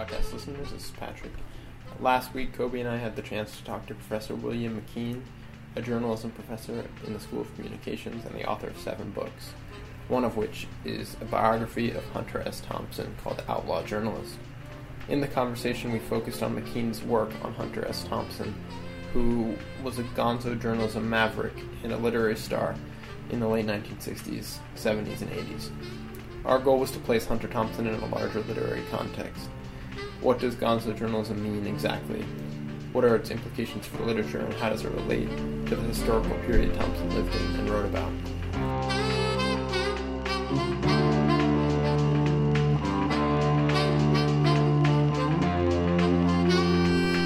podcast listeners. This is Patrick. Last week, Kobe and I had the chance to talk to Professor William McKeen, a journalism professor in the School of Communications and the author of seven books, one of which is a biography of Hunter S. Thompson called Outlaw Journalist. In the conversation, we focused on McKeen's work on Hunter S. Thompson, who was a gonzo journalism maverick and a literary star in the late 1960s, 70s, and 80s. Our goal was to place Hunter Thompson in a larger literary context. What does gonzo journalism mean exactly? What are its implications for literature, and how does it relate to the historical period Thompson lived in and wrote about?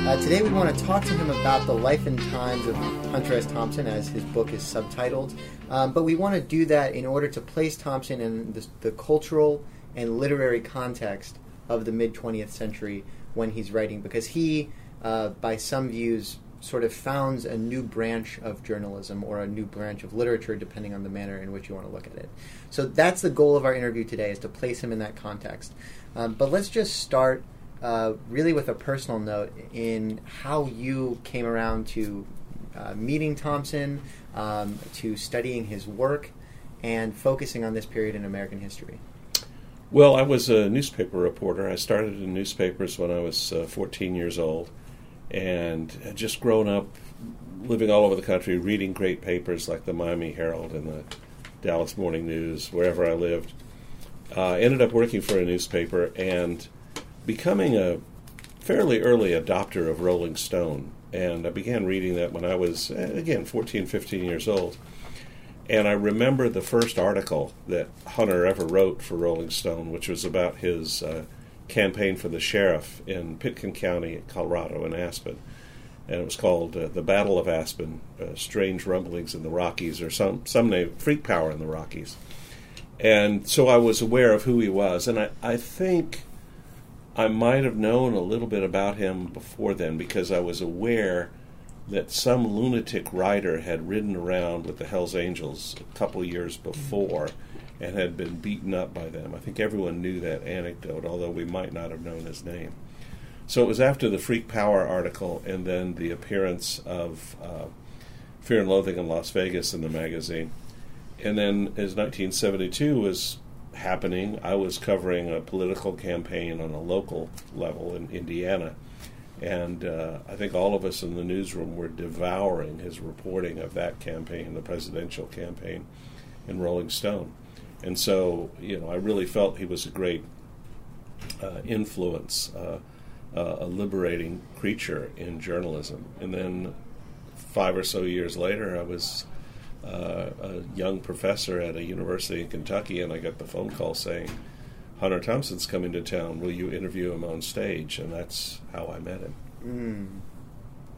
Uh, today we want to talk to him about the life and times of Hunter S. Thompson, as his book is subtitled. Um, but we want to do that in order to place Thompson in the, the cultural and literary context of the mid 20th century when he's writing, because he, uh, by some views, sort of founds a new branch of journalism or a new branch of literature, depending on the manner in which you want to look at it. So that's the goal of our interview today, is to place him in that context. Um, but let's just start uh, really with a personal note in how you came around to uh, meeting Thompson, um, to studying his work, and focusing on this period in American history. Well, I was a newspaper reporter. I started in newspapers when I was uh, 14 years old and just grown up living all over the country, reading great papers like the Miami Herald and the Dallas Morning News, wherever I lived. Uh, ended up working for a newspaper and becoming a fairly early adopter of Rolling Stone. And I began reading that when I was, eh, again, 14, 15 years old. And I remember the first article that Hunter ever wrote for Rolling Stone, which was about his uh, campaign for the sheriff in Pitkin County, Colorado, in Aspen. And it was called uh, The Battle of Aspen uh, Strange Rumblings in the Rockies, or some, some name, Freak Power in the Rockies. And so I was aware of who he was. And I, I think I might have known a little bit about him before then because I was aware that some lunatic rider had ridden around with the Hells Angels a couple years before and had been beaten up by them. I think everyone knew that anecdote, although we might not have known his name. So it was after the Freak Power article and then the appearance of uh, Fear and Loathing in Las Vegas in the magazine. And then as 1972 was happening. I was covering a political campaign on a local level in Indiana. And uh, I think all of us in the newsroom were devouring his reporting of that campaign, the presidential campaign in Rolling Stone. And so, you know, I really felt he was a great uh, influence, uh, uh a liberating creature in journalism. And then five or so years later, I was uh, a young professor at a university in Kentucky, and I got the phone call saying, Hunter Thompson's coming to town. Will you interview him on stage? And that's how I met him. Mm.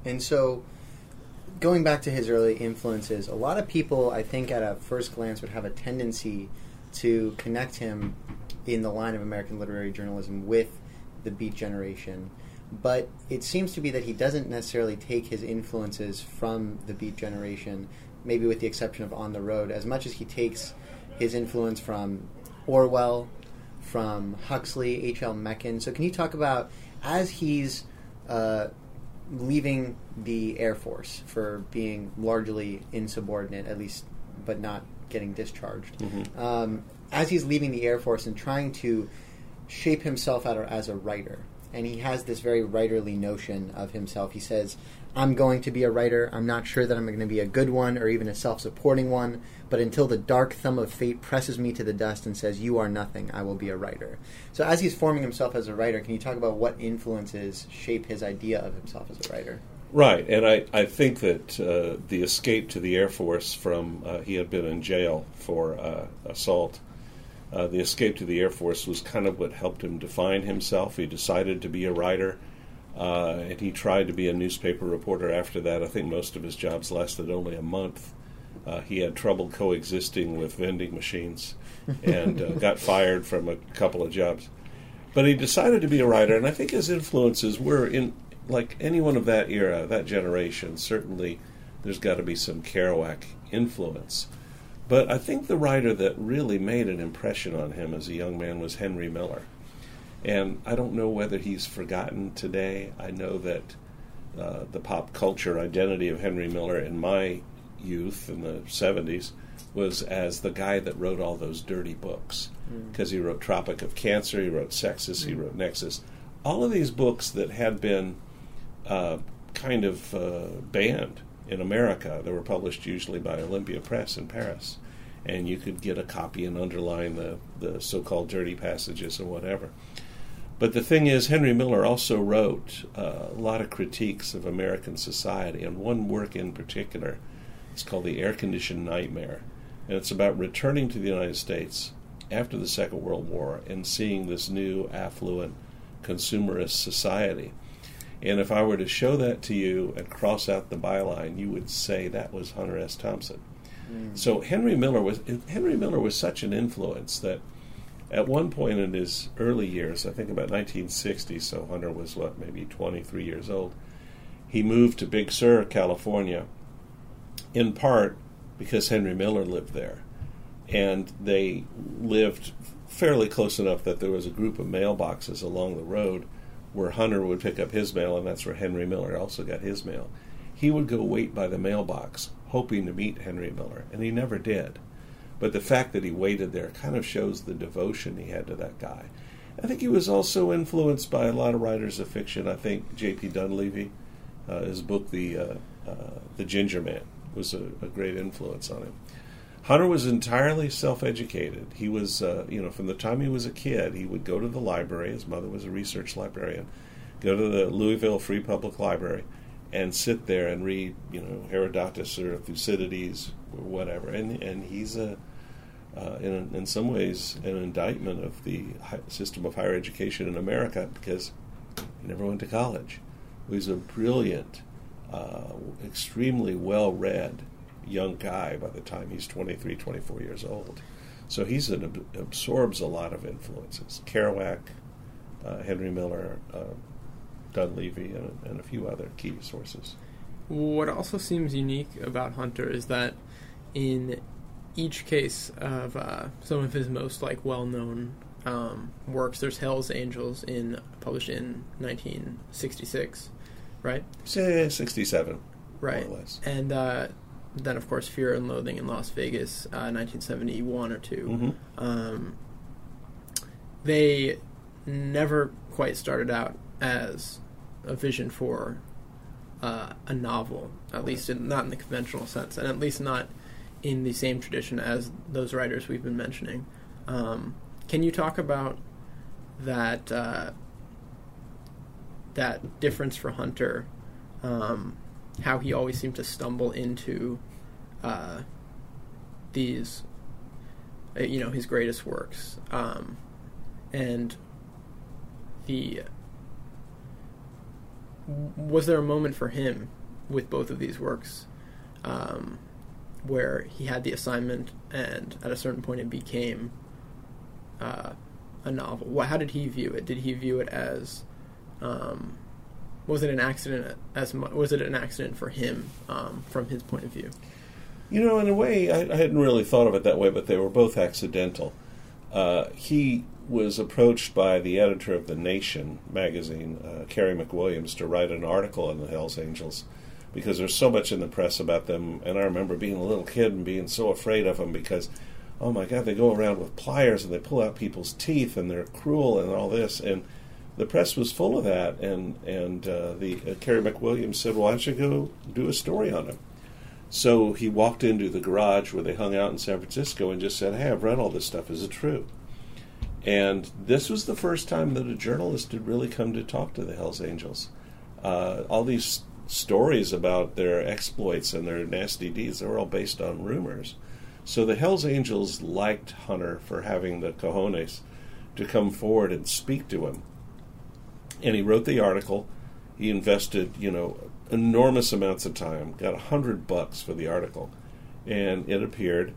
And so, going back to his early influences, a lot of people, I think, at a first glance, would have a tendency to connect him in the line of American literary journalism with the Beat Generation. But it seems to be that he doesn't necessarily take his influences from the Beat Generation maybe with the exception of On the Road, as much as he takes his influence from Orwell, from Huxley, H.L. Mencken. So, can you talk about as he's uh, leaving the Air Force for being largely insubordinate, at least, but not getting discharged, mm-hmm. um, as he's leaving the Air Force and trying to shape himself out as a writer, and he has this very writerly notion of himself. He says, I'm going to be a writer. I'm not sure that I'm going to be a good one or even a self supporting one, but until the dark thumb of fate presses me to the dust and says, You are nothing, I will be a writer. So, as he's forming himself as a writer, can you talk about what influences shape his idea of himself as a writer? Right, and I, I think that uh, the escape to the Air Force from, uh, he had been in jail for uh, assault. Uh, the escape to the Air Force was kind of what helped him define himself. He decided to be a writer uh, and he tried to be a newspaper reporter after that. I think most of his jobs lasted only a month. Uh, he had trouble coexisting with vending machines and uh, got fired from a couple of jobs. But he decided to be a writer, and I think his influences were in, like anyone of that era, that generation, certainly there's got to be some Kerouac influence. But I think the writer that really made an impression on him as a young man was Henry Miller. And I don't know whether he's forgotten today. I know that uh, the pop culture identity of Henry Miller in my youth in the 70s was as the guy that wrote all those dirty books. Because he wrote Tropic of Cancer, he wrote Sexus, he wrote Nexus. All of these books that had been uh, kind of uh, banned in America. They were published usually by Olympia Press in Paris. And you could get a copy and underline the, the so called dirty passages or whatever. But the thing is, Henry Miller also wrote uh, a lot of critiques of American society, and one work in particular is called The Air Conditioned Nightmare. And it's about returning to the United States after the Second World War and seeing this new, affluent, consumerist society. And if I were to show that to you and cross out the byline, you would say that was Hunter S. Thompson. Mm. So Henry Miller was Henry Miller was such an influence that at one point in his early years, I think about 1960, so Hunter was what maybe 23 years old. He moved to Big Sur, California, in part because Henry Miller lived there, and they lived fairly close enough that there was a group of mailboxes along the road where Hunter would pick up his mail, and that's where Henry Miller also got his mail. He would go wait by the mailbox, hoping to meet Henry Miller, and he never did. But the fact that he waited there kind of shows the devotion he had to that guy. I think he was also influenced by a lot of writers of fiction. I think J.P. Donleavy, uh, his book "The uh, uh, The Ginger Man," was a, a great influence on him. Hunter was entirely self-educated. He was, uh, you know, from the time he was a kid, he would go to the library. His mother was a research librarian. Go to the Louisville Free Public Library and sit there and read, you know, Herodotus or Thucydides or whatever. And and he's a, uh, in in some ways, an indictment of the system of higher education in America because he never went to college. He's a brilliant, uh, extremely well-read young guy by the time he's 23, 24 years old. So he's an, absorbs a lot of influences. Kerouac, uh, Henry Miller, uh, Donleavy, and, and, a few other key sources. What also seems unique about Hunter is that in each case of uh, some of his most like well-known um, works, there's Hell's Angels in published in 1966, right? Say 67, right? And uh, then of course Fear and Loathing in Las Vegas, uh, 1971 or 2 mm-hmm. um, they never quite started out as a vision for uh, a novel, at least in, not in the conventional sense, and at least not in the same tradition as those writers we've been mentioning. Um, can you talk about that uh, that difference for Hunter? Um, how he always seemed to stumble into uh, these, uh, you know, his greatest works, um, and the was there a moment for him with both of these works um, where he had the assignment and at a certain point it became uh, a novel? What, How did he view it? Did he view it as um, was it an accident as much, was it an accident for him um, from his point of view? You know, in a way, I, I, hadn't really thought of it that way, but they were both accidental. Uh, he was approached by the editor of The Nation magazine, uh, Carey McWilliams, to write an article on the Hells Angels because there's so much in the press about them. And I remember being a little kid and being so afraid of them because, oh my God, they go around with pliers and they pull out people's teeth and they're cruel and all this. And the press was full of that, and and uh, the uh, Carey McWilliams said, Well, I don't go do a story on him?" So he walked into the garage where they hung out in San Francisco and just said, "Hey, I've read all this stuff. Is it true?" And this was the first time that a journalist had really come to talk to the Hells Angels. Uh, all these stories about their exploits and their nasty deeds, they were all based on rumors. So the Hells Angels liked Hunter for having the cojones to come forward and speak to him and he wrote the article. He invested, you know, enormous amounts of time. Got a hundred bucks for the article, and it appeared.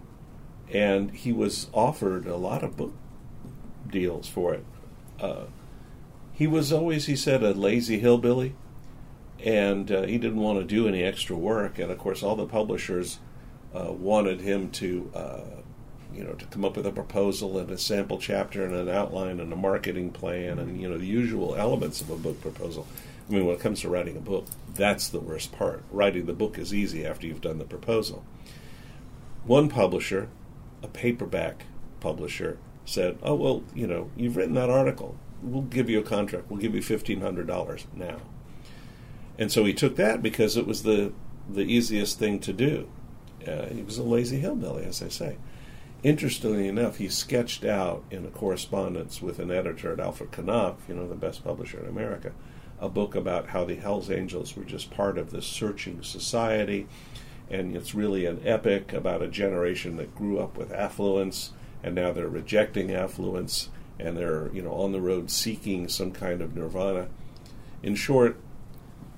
And he was offered a lot of book deals for it. Uh, he was always, he said, a lazy hillbilly, and uh, he didn't want to do any extra work. And of course, all the publishers uh, wanted him to uh, you know, to come up with a proposal and a sample chapter and an outline and a marketing plan and you know the usual elements of a book proposal. I mean, when it comes to writing a book, that's the worst part. Writing the book is easy after you've done the proposal. One publisher, a paperback publisher, said, "Oh well, you know, you've written that article. We'll give you a contract. We'll give you fifteen hundred dollars now." And so he took that because it was the the easiest thing to do. Uh, he was a lazy hillbilly, as I say. Interestingly enough, he sketched out in a correspondence with an editor at Alfred Knopf, you know, the best publisher in America, a book about how the Hells Angels were just part of this searching society. And it's really an epic about a generation that grew up with affluence and now they're rejecting affluence and they're, you know, on the road seeking some kind of nirvana. In short,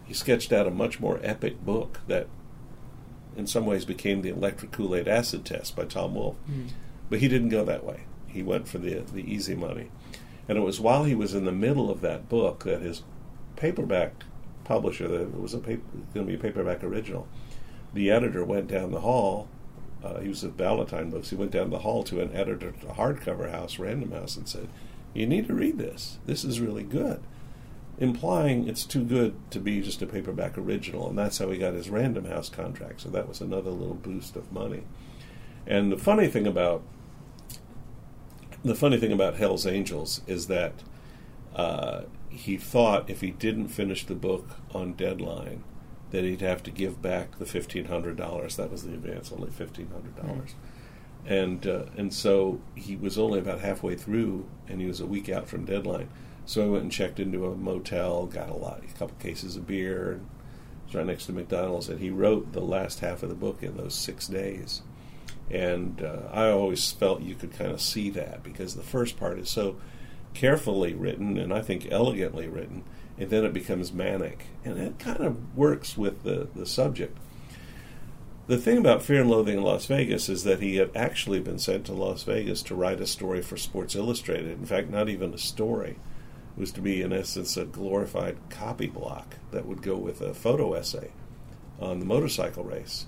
he sketched out a much more epic book that in some ways became the electric Kool-Aid acid test by Tom Wolfe. Mm. But he didn't go that way. He went for the the easy money. And it was while he was in the middle of that book that his paperback publisher, that it was a paper, going to be a paperback original, the editor went down the hall. Uh, he was at Ballantine Books. He went down the hall to an editor at a hardcover house, Random House, and said, "You need to read this. This is really good." Implying it's too good to be just a paperback original, and that's how he got his Random House contract. So that was another little boost of money. And the funny thing about the funny thing about Hell's Angels is that uh, he thought if he didn't finish the book on deadline, that he'd have to give back the fifteen hundred dollars. That was the advance, only fifteen hundred dollars. Mm. And uh, and so he was only about halfway through, and he was a week out from deadline so I went and checked into a motel, got a lot, a couple cases of beer, and was right next to McDonald's. And he wrote the last half of the book in those six days. And uh, I always felt you could kind of see that because the first part is so carefully written and I think elegantly written, and then it becomes manic. And it kind of works with the, the subject. The thing about Fear and Loathing in Las Vegas is that he had actually been sent to Las Vegas to write a story for Sports Illustrated. In fact, not even a story was to be, in essence, a glorified copy block that would go with a photo essay on the motorcycle race.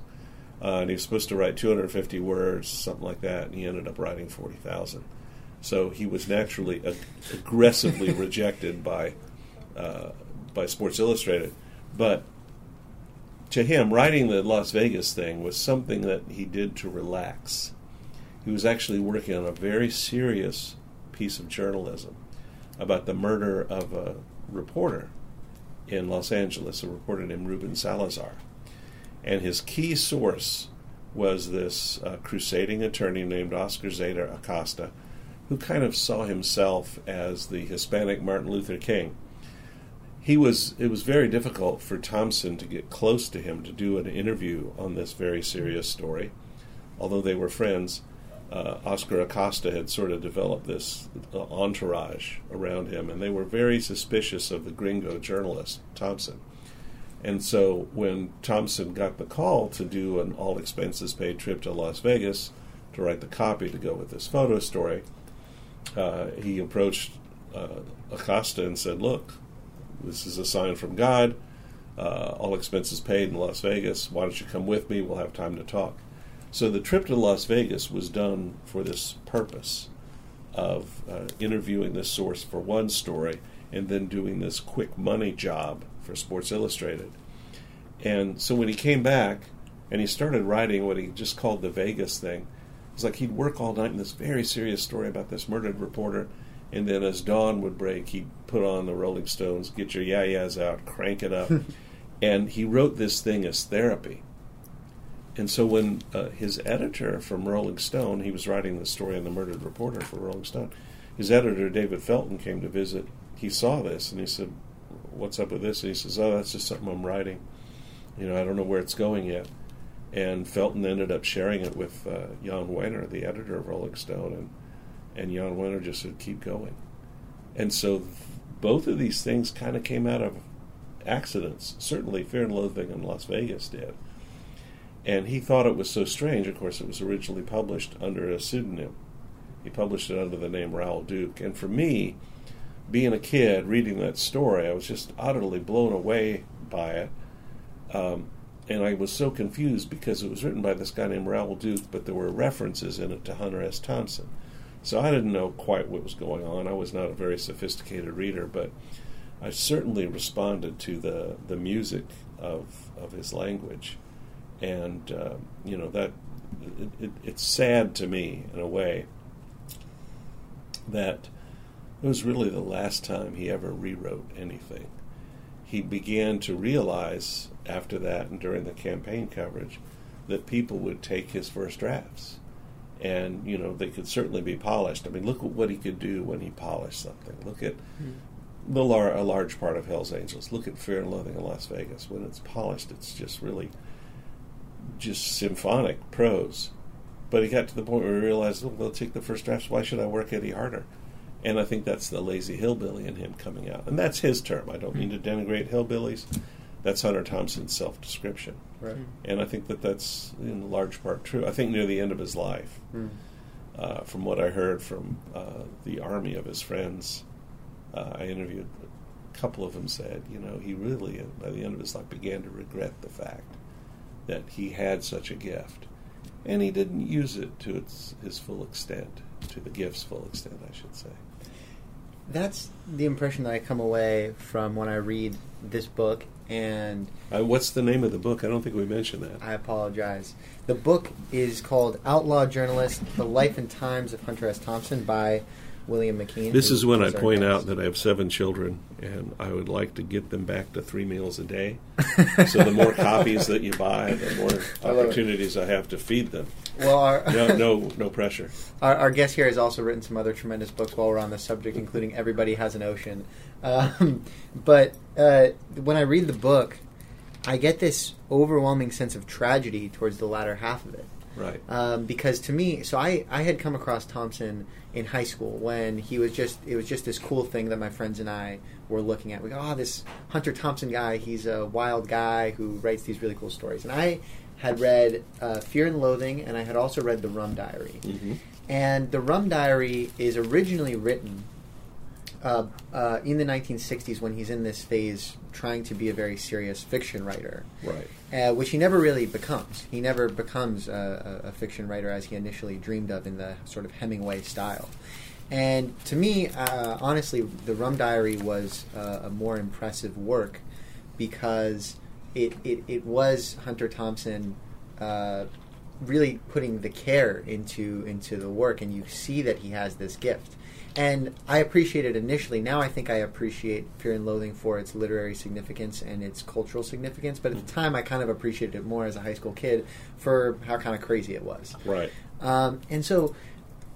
Uh, and he was supposed to write 250 words, something like that, and he ended up writing 40,000. So he was naturally ag- aggressively rejected by uh, by Sports Illustrated. But to him, writing the Las Vegas thing was something that he did to relax. He was actually working on a very serious piece of journalism about the murder of a reporter in Los Angeles, a reporter named Ruben Salazar. And his key source was this uh, crusading attorney named Oscar Zeta Acosta, who kind of saw himself as the Hispanic Martin Luther King. He was it was very difficult for Thompson to get close to him to do an interview on this very serious story, although they were friends uh, Oscar Acosta had sort of developed this uh, entourage around him, and they were very suspicious of the gringo journalist, Thompson. And so when Thompson got the call to do an all expenses paid trip to Las Vegas to write the copy to go with this photo story, uh, he approached uh, Acosta and said, Look, this is a sign from God. Uh, all expenses paid in Las Vegas. Why don't you come with me? We'll have time to talk. So the trip to Las Vegas was done for this purpose of uh, interviewing this source for one story and then doing this quick money job for Sports Illustrated. And so when he came back and he started writing what he just called the Vegas thing, it was like he'd work all night in this very serious story about this murdered reporter. And then as dawn would break, he'd put on the Rolling Stones, get your yayas out, crank it up. and he wrote this thing as therapy. And so when uh, his editor from Rolling Stone, he was writing the story on the murdered reporter for Rolling Stone, his editor David Felton came to visit. He saw this and he said, "What's up with this?" And he says, "Oh, that's just something I'm writing. You know, I don't know where it's going yet." And Felton ended up sharing it with uh, Jan Wenner, the editor of Rolling Stone, and and Jan Wenner just said, "Keep going." And so th- both of these things kind of came out of accidents. Certainly, Fear and Loathing in Las Vegas did and he thought it was so strange. Of course, it was originally published under a pseudonym. He published it under the name Raoul Duke. And for me, being a kid reading that story, I was just utterly blown away by it. Um, and I was so confused because it was written by this guy named Raoul Duke, but there were references in it to Hunter S. Thompson. So I didn't know quite what was going on. I was not a very sophisticated reader, but I certainly responded to the, the music of, of his language. And, uh, you know, that it, it, it's sad to me in a way that it was really the last time he ever rewrote anything. He began to realize after that and during the campaign coverage that people would take his first drafts. And, you know, they could certainly be polished. I mean, look at what he could do when he polished something. Look at mm. the lar- a large part of Hell's Angels. Look at Fear and Loathing in Las Vegas. When it's polished, it's just really just symphonic prose. But he got to the point where he realized, well, they'll take the first drafts. Why should I work any harder? And I think that's the lazy hillbilly in him coming out. And that's his term. I don't mean to denigrate hillbillies. That's Hunter Thompson's self description. Right. And I think that that's in large part true. I think near the end of his life, mm. uh, from what I heard from uh, the army of his friends, uh, I interviewed a couple of them said, you know, he really, by the end of his life, began to regret the fact that he had such a gift. And he didn't use it to its, his full extent, to the gift's full extent, I should say that's the impression that I come away from when I read this book. And uh, what's the name of the book? I don't think we mentioned that. I apologize. The book is called Outlaw Journalist: The Life and Times of Hunter S. Thompson by William McKeen. This is when I point out that I have seven children, and I would like to get them back to three meals a day. so the more copies that you buy, the more opportunities I, I have to feed them. Well, our no, no, no pressure. Our, our, guest here has also written some other tremendous books while we're on this subject, including "Everybody Has an Ocean." Um, but uh, when I read the book, I get this overwhelming sense of tragedy towards the latter half of it. Right. Um, because to me, so I, I had come across Thompson in high school when he was just it was just this cool thing that my friends and I were looking at. We go, oh, this Hunter Thompson guy, he's a wild guy who writes these really cool stories. And I had read uh, Fear and Loathing, and I had also read The Rum Diary. Mm-hmm. And The Rum Diary is originally written uh, uh, in the 1960s when he's in this phase trying to be a very serious fiction writer. Right. Uh, which he never really becomes. He never becomes a, a, fiction writer as he initially dreamed of in the sort of Hemingway style. And to me, uh, honestly, The Rum Diary was uh, a more impressive work because it, it, it was Hunter Thompson uh, really putting the care into into the work, and you see that he has this gift. And I appreciate it initially. Now I think I appreciate Fear and Loathing for its literary significance and its cultural significance. But at the time, I kind of appreciated it more as a high school kid for how kind of crazy it was. Right. Um, and so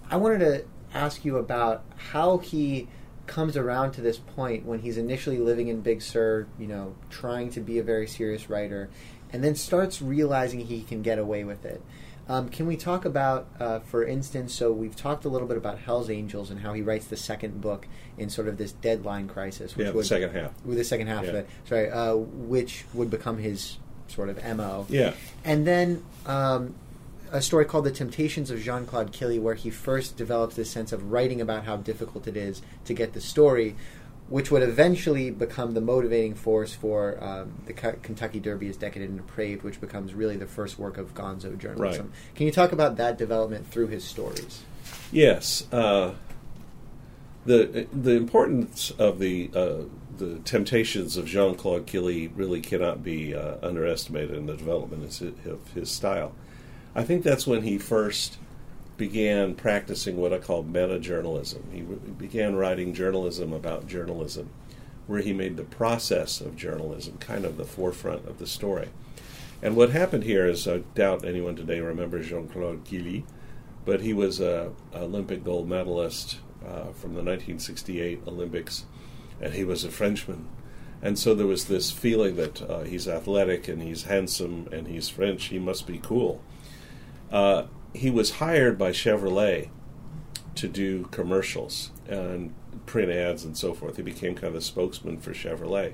I wanted to ask you about how he comes around to this point when he's initially living in Big Sur, you know, trying to be a very serious writer, and then starts realizing he can get away with it. Um, can we talk about, uh, for instance, so we've talked a little bit about Hell's Angels and how he writes the second book in sort of this deadline crisis. Which yeah, would, the second half. With the second half yeah. of it, sorry, uh, which would become his sort of mo. Yeah. And then um, a story called The Temptations of Jean Claude Killy, where he first develops this sense of writing about how difficult it is to get the story, which would eventually become the motivating force for um, the K- Kentucky Derby is Decadent and Depraved, which becomes really the first work of gonzo journalism. Right. Can you talk about that development through his stories? Yes. Uh, the the importance of the uh, the temptations of Jean Claude Killy really cannot be uh, underestimated in the development of his style. I think that's when he first began practicing what I call meta journalism. He began writing journalism about journalism, where he made the process of journalism kind of the forefront of the story. And what happened here is, I doubt anyone today remembers Jean Claude Killy, but he was an Olympic gold medalist uh, from the 1968 Olympics, and he was a Frenchman. And so there was this feeling that uh, he's athletic and he's handsome and he's French, he must be cool. Uh, he was hired by Chevrolet to do commercials and print ads and so forth. He became kind of the spokesman for Chevrolet.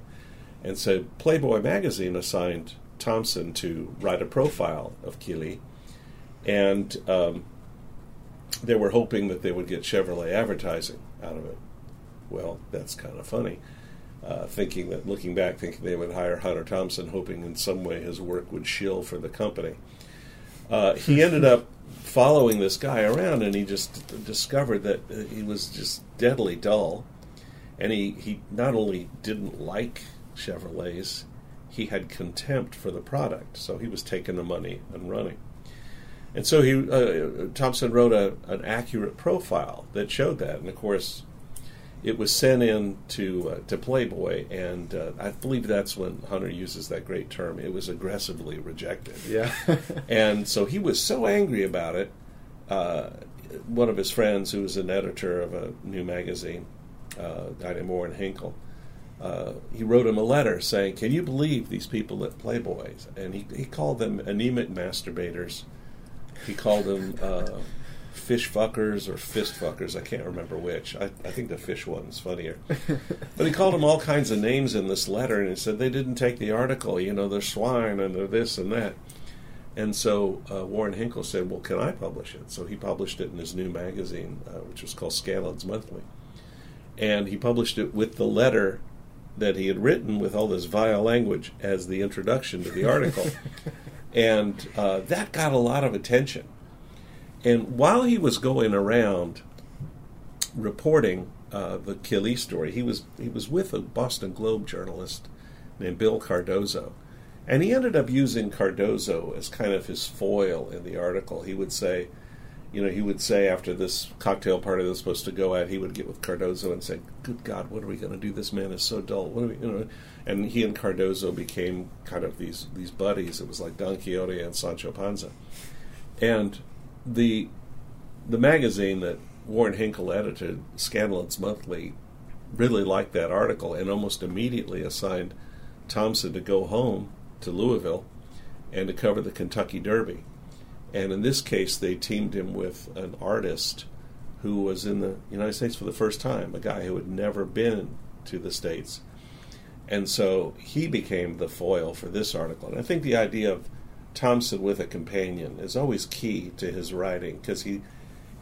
And so Playboy magazine assigned Thompson to write a profile of Killy. And um, they were hoping that they would get Chevrolet advertising out of it. Well, that's kind of funny. uh, thinking that, looking back, thinking they would hire Hunter Thompson, hoping in some way his work would shill for the company. Uh, he ended up following this guy around, and he just discovered that uh, he was just deadly dull. And he, he not only didn't like Chevrolets, he had contempt for the product. So he was taking the money and running. And so he uh, Thompson wrote a, an accurate profile that showed that. And of course, it was sent in to uh, to Playboy, and uh, I believe that's when Hunter uses that great term. It was aggressively rejected. Yeah. and so he was so angry about it. Uh, one of his friends, who was an editor of a new magazine, uh, guy named Warren Hinckle, uh, he wrote him a letter saying, "Can you believe these people at Playboy?" And he he called them anemic masturbators. He called them uh, fish fuckers or fist fuckers. I can't remember which. I, I think the fish one is funnier. but he called them all kinds of names in this letter, and he said they didn't take the article. You know, they're swine and they're this and that. And so uh, Warren Hinckle said, "Well, can I publish it?" So he published it in his new magazine, uh, which was called Scanlon's Monthly, and he published it with the letter that he had written with all this vile language as the introduction to the article, and uh, that got a lot of attention. And while he was going around reporting uh, the Killy story, he was he was with a Boston Globe journalist named Bill Cardoso, and he ended up using Cardoso as kind of his foil in the article. He would say, you know, he would say after this cocktail party that was supposed to go at, he would get with Cardoso and say, "Good God, what are we going to do? This man is so dull. What are we, you know?" And he and Cardoso became kind of these these buddies. It was like Don Quixote and Sancho Panza, and the the magazine that Warren Hinckle edited, Scanlon's Monthly, really liked that article and almost immediately assigned Thompson to go home to Louisville and to cover the Kentucky Derby. And in this case, they teamed him with an artist who was in the United States for the first time, a guy who had never been to the States. And so he became the foil for this article. And I think the idea of Thompson with a companion is always key to his writing because he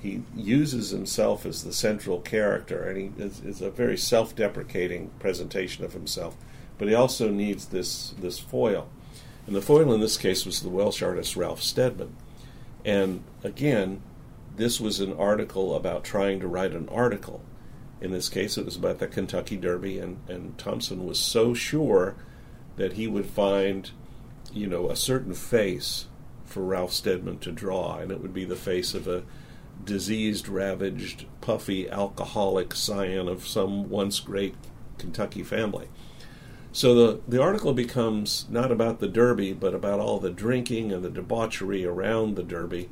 he uses himself as the central character and he is, is, a very self-deprecating presentation of himself. But he also needs this this foil. And the foil in this case was the Welsh artist Ralph Steadman and again this was an article about trying to write an article. In this case it was about the Kentucky Derby and, and Thompson was so sure that he would find you know, a certain face for Ralph Steadman to draw, and it would be the face of a diseased, ravaged, puffy, alcoholic scion of some once great Kentucky family. So the, the article becomes not about the Derby, but about all the drinking and the debauchery around the Derby,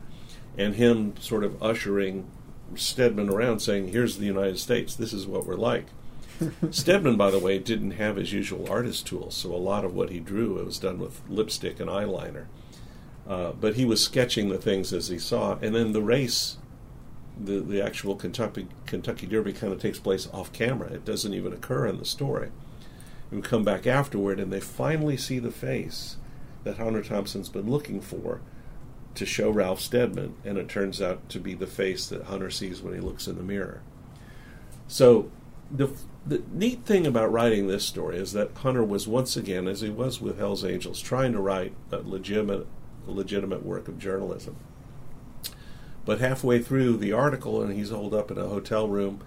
and him sort of ushering Steadman around saying, Here's the United States, this is what we're like. Steadman, by the way, didn't have his usual artist tools, so a lot of what he drew it was done with lipstick and eyeliner. Uh, but he was sketching the things as he saw, and then the race, the the actual Kentucky Kentucky Derby, kind of takes place off camera. It doesn't even occur in the story. We come back afterward, and they finally see the face that Hunter Thompson's been looking for to show Ralph Steadman, and it turns out to be the face that Hunter sees when he looks in the mirror. So the the neat thing about writing this story is that Hunter was once again, as he was with Hell's Angels, trying to write a legitimate, a legitimate work of journalism. But halfway through the article, and he's holed up in a hotel room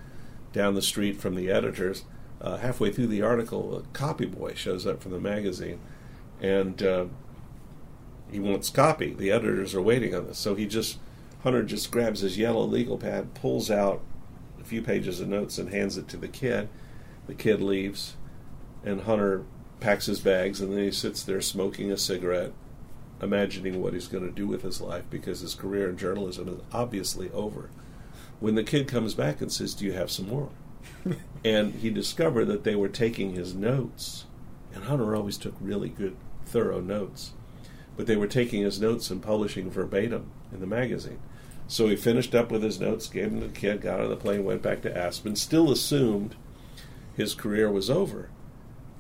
down the street from the editors. Uh, halfway through the article, a copy boy shows up from the magazine, and uh, he wants copy. The editors are waiting on this, so he just Hunter just grabs his yellow legal pad, pulls out a few pages of notes, and hands it to the kid the kid leaves, and Hunter packs his bags, and then he sits there smoking a cigarette, imagining what he's going to do with his life because his career in journalism is obviously over. When the kid comes back and says, Do you have some more? and he discovered that they were taking his notes. And Hunter always took really good, thorough notes. But they were taking his notes and publishing verbatim in the magazine. So he finished up with his notes, gave them to the kid, got on the plane, went back to Aspen, still assumed his career was over.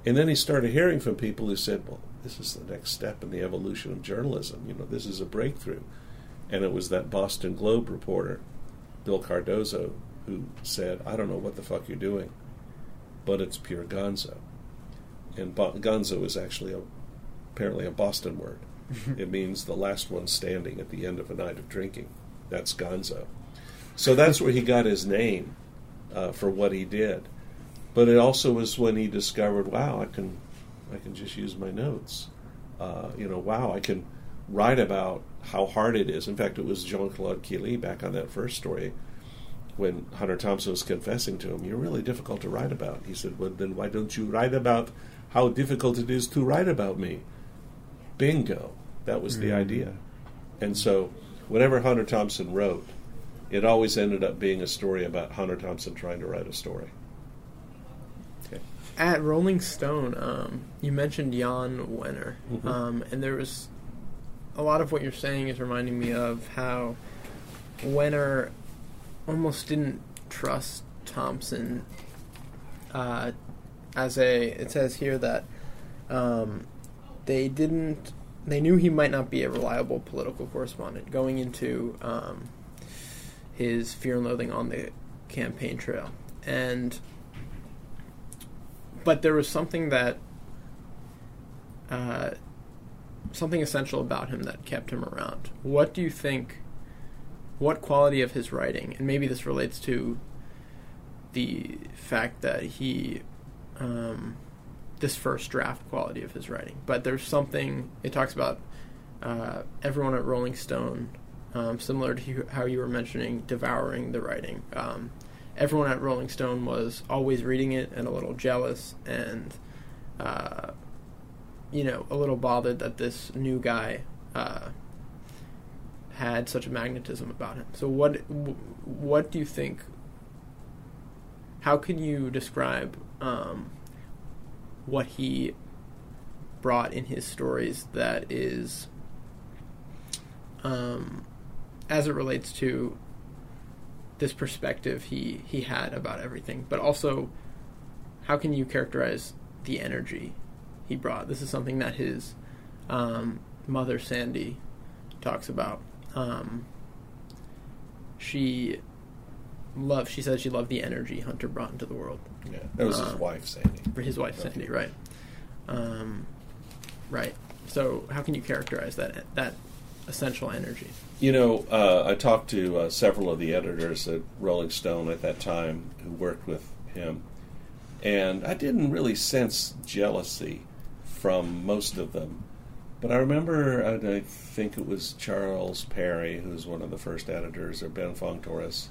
And then he started hearing from people who said, well, this is the next step in the evolution of journalism. You know, this is a breakthrough. And it was that Boston Globe reporter, Bill Cardoso, who said, I don't know what the fuck you're doing, but it's pure gonzo. and bo- gonzo is actually a, apparently a Boston word. it means the last one standing at the end of a night of drinking. That's gonzo. So that's where he got his name uh, for what he did. But it also was when he discovered, wow, I can, I can just use my notes. Uh, you know, wow, I can write about how hard it is. In fact, it was Jean Claude Killy back on that first story when Hunter Thompson was confessing to him, "You're really difficult to write about." He said, "Well, then why don't you write about how difficult it is to write about me?" Bingo, that was the Mm. idea. And so, whenever Hunter Thompson wrote, it always ended up being a story about Hunter Thompson trying to write a story. At Rolling Stone, um, you mentioned Jan Wenner, Mhm. um, and there was a lot of what you're saying is reminding me of how Wenner almost didn't trust Thompson uh, as a. It says here that um, they didn't. They knew he might not be a reliable political correspondent going into um, his Fear and Loathing on the campaign trail, and but there was something that uh, something essential about him that kept him around. What do you think? What quality of his writing, and maybe this relates to the fact that he, um, this first draft quality of his writing, but there's something it talks about. Uh, everyone at Rolling Stone, um, similar to how you were mentioning devouring the writing. Um, everyone at Rolling Stone was always reading it and a little jealous and, uh, you know, a little bothered that this new guy uh, had such a magnetism about him. So, what what do you think? How can you describe um, what he brought in his stories that is, um, as it relates to this perspective he he had about everything, but also how can you characterize the energy he brought? This is something that his um, mother Sandy talks about. Um, she loved. She said she loved the energy Hunter brought into the world Yeah, that was his Uh, wife, Sandy. for his wife Sandy, right? Um, right. So how can you characterize that that essential energy? You know, uh, I talked to uh, several of the editors at Rolling Stone at that time who worked with him, and I didn't really sense jealousy from most of them. But I remember, I, I think it was Charles Perry, who was one of the first editors, or Ben Fong Torres,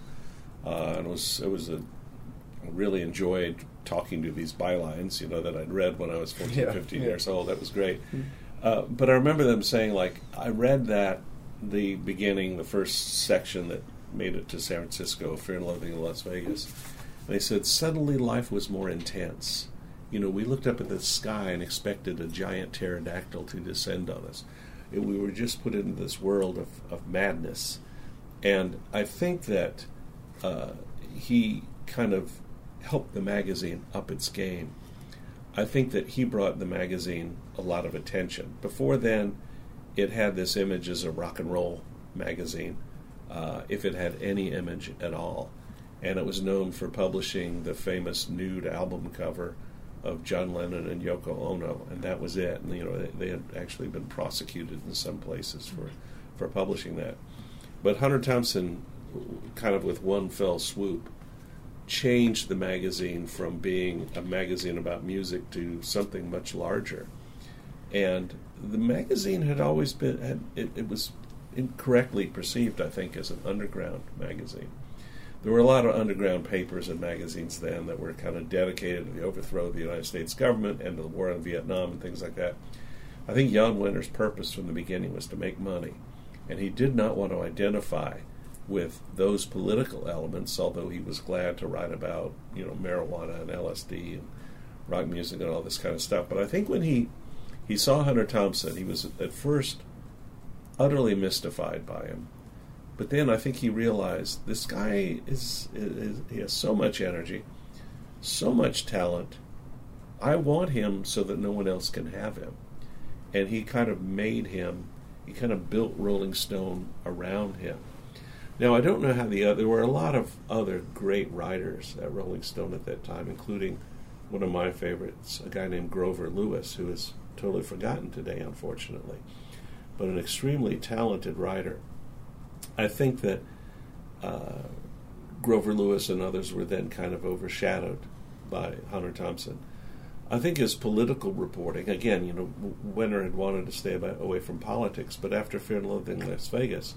uh, and it was it was a I really enjoyed talking to these bylines, you know, that I'd read when I was 14, Yeah, 15 yeah. years old. That was great. Uh, but I remember them saying, like, I read that the beginning, the first section that made it to San Francisco, Fear and Loathing in Las Vegas. And they said, suddenly life was more intense. You know, we looked up at the sky and expected a giant pterodactyl to descend on us. It, we were just put into this world of, of madness. And I think that uh, he kind of helped the magazine up its game. I think that he brought the magazine a lot of attention. Before then, it had this image as a rock and roll magazine, uh, if it had any image at all. And it was known for publishing the famous nude album cover of John Lennon and Yoko Ono, and that was it. And you know, they, they had actually been prosecuted in some places for, for publishing that. But Hunter Thompson, kind of with one fell swoop, changed the magazine from being a magazine about music to something much larger. And the magazine had always been, had, it, it was incorrectly perceived, I think, as an underground magazine. There were a lot of underground papers and magazines then that were kind of dedicated to the overthrow of the United States government and to the war in Vietnam and things like that. I think Jan Wenner's purpose from the beginning was to make money, and he did not want to identify with those political elements, although he was glad to write about, you know, marijuana and LSD and rock music and all this kind of stuff. But I think when he he saw Hunter Thompson, he was at first utterly mystified by him. But then I think he realized this guy is, is he has so much energy, so much talent. I want him so that no one else can have him. And he kind of made him, he kind of built Rolling Stone around him. Now, I don't know how the other, there were a lot of other great writers at Rolling Stone at that time, including one of my favorites, a guy named Grover Lewis, who is totally forgotten today, unfortunately, but an extremely talented writer. I think that uh, Grover Lewis and others were then kind of overshadowed by Hunter Thompson. I think his political reporting, again, you know, Wenner had wanted to stay away from politics, but after Fear and Loathing in Las Vegas,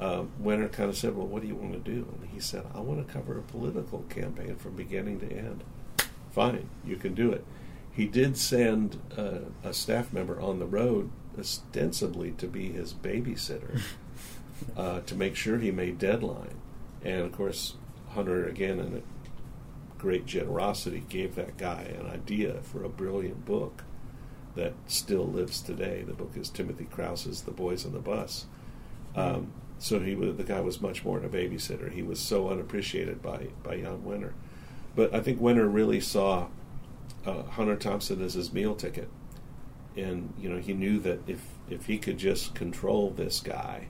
uh, Wenner kind of said, Well, what do you want to do? And he said, I want to cover a political campaign from beginning to end. Fine, you can do it. He did send uh, a staff member on the road, ostensibly to be his babysitter, uh, to make sure he made deadline. And of course, Hunter, again, in a great generosity, gave that guy an idea for a brilliant book that still lives today. The book is Timothy Crouse's The Boys on the Bus. Um, so he was, the guy was much more than a babysitter. He was so unappreciated by, by Jan Wenner. But I think Wenner really saw uh, Hunter Thompson as his meal ticket. And, you know, he knew that if, if he could just control this guy,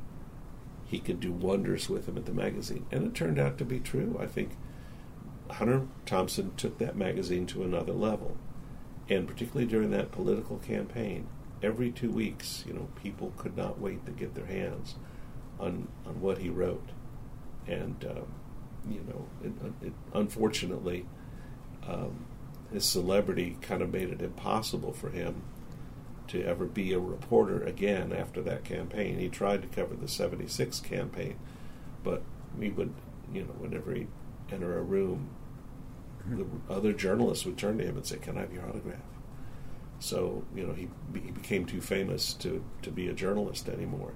he could do wonders with him at the magazine. And it turned out to be true. I think Hunter Thompson took that magazine to another level. And particularly during that political campaign, every two weeks, you know, people could not wait to get their hands on, on what he wrote. And, um, you know, it, it, unfortunately, um, his celebrity kind of made it impossible for him to ever be a reporter again after that campaign. He tried to cover the 76 campaign, but we would, you know, whenever he'd enter a room, the other journalists would turn to him and say, Can I have your autograph? So, you know, he, he became too famous to, to be a journalist anymore.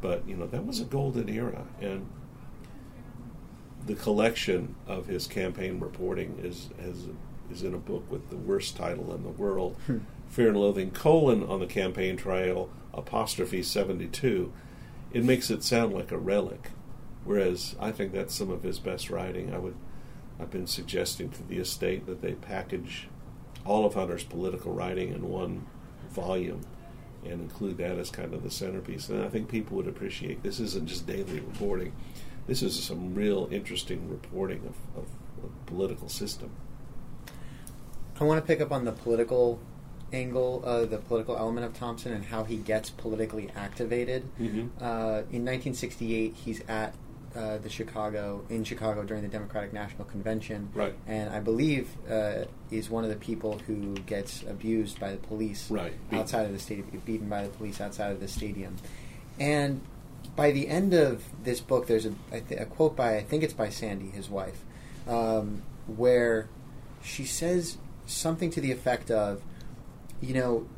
But, you know, that was a golden era. And the collection of his campaign reporting is, has, is in a book with the worst title in the world. Hmm. Fear and Loathing colon on the campaign trail apostrophe 72, it makes it sound like a relic. Whereas I think that's some of his best writing. I would, I've been suggesting to the estate that they package all of Hunter's political writing in one volume and include that as kind of the centerpiece. And I think people would appreciate this isn't just daily reporting. This is some real interesting reporting of, of, of political system. I want to pick up on the political angle, uh, the political element of Thompson, and how he gets politically activated. Mm-hmm. Uh, in 1968, he's at uh, the Chicago in Chicago during the Democratic National Convention, right. and I believe uh, is one of the people who gets abused by the police right. outside of the stadium, beaten by the police outside of the stadium, and by the end of this book, there's a, a quote by I think it's by Sandy, his wife, um, where she says something to the effect of, you know,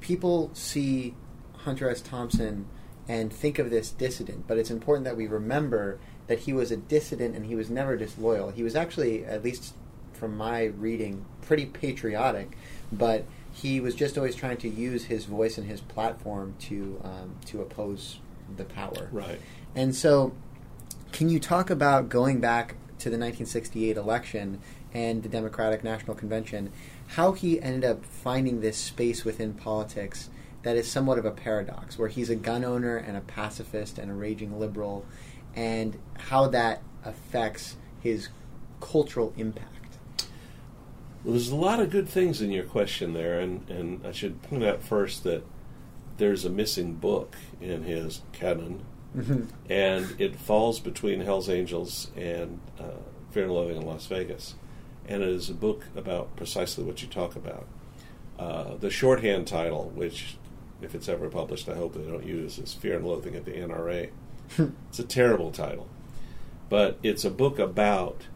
people see Hunter S. Thompson and think of this dissident, but it's important that we remember that he was a dissident and he was never disloyal. He was actually, at least from my reading, pretty patriotic, but he was just always trying to use his voice and his platform to um, to oppose the power. Right. And so, can you talk about going back to the 1968 election and the Democratic National Convention, how he ended up finding this space within politics that is somewhat of a paradox, where he's a gun owner and a pacifist and a raging liberal, and how that affects his cultural impact. Well, there's a lot of good things in your question there, and, and I should point out first that there's a missing book in his canon, mm-hmm. and it falls between Hell's Angels and uh, Fear and Loathing in Las Vegas and it is a book about precisely what you talk about. Uh, the shorthand title, which, if it's ever published, I hope they don't use, is Fear and Loathing at the NRA. it's a terrible title, but it's a book about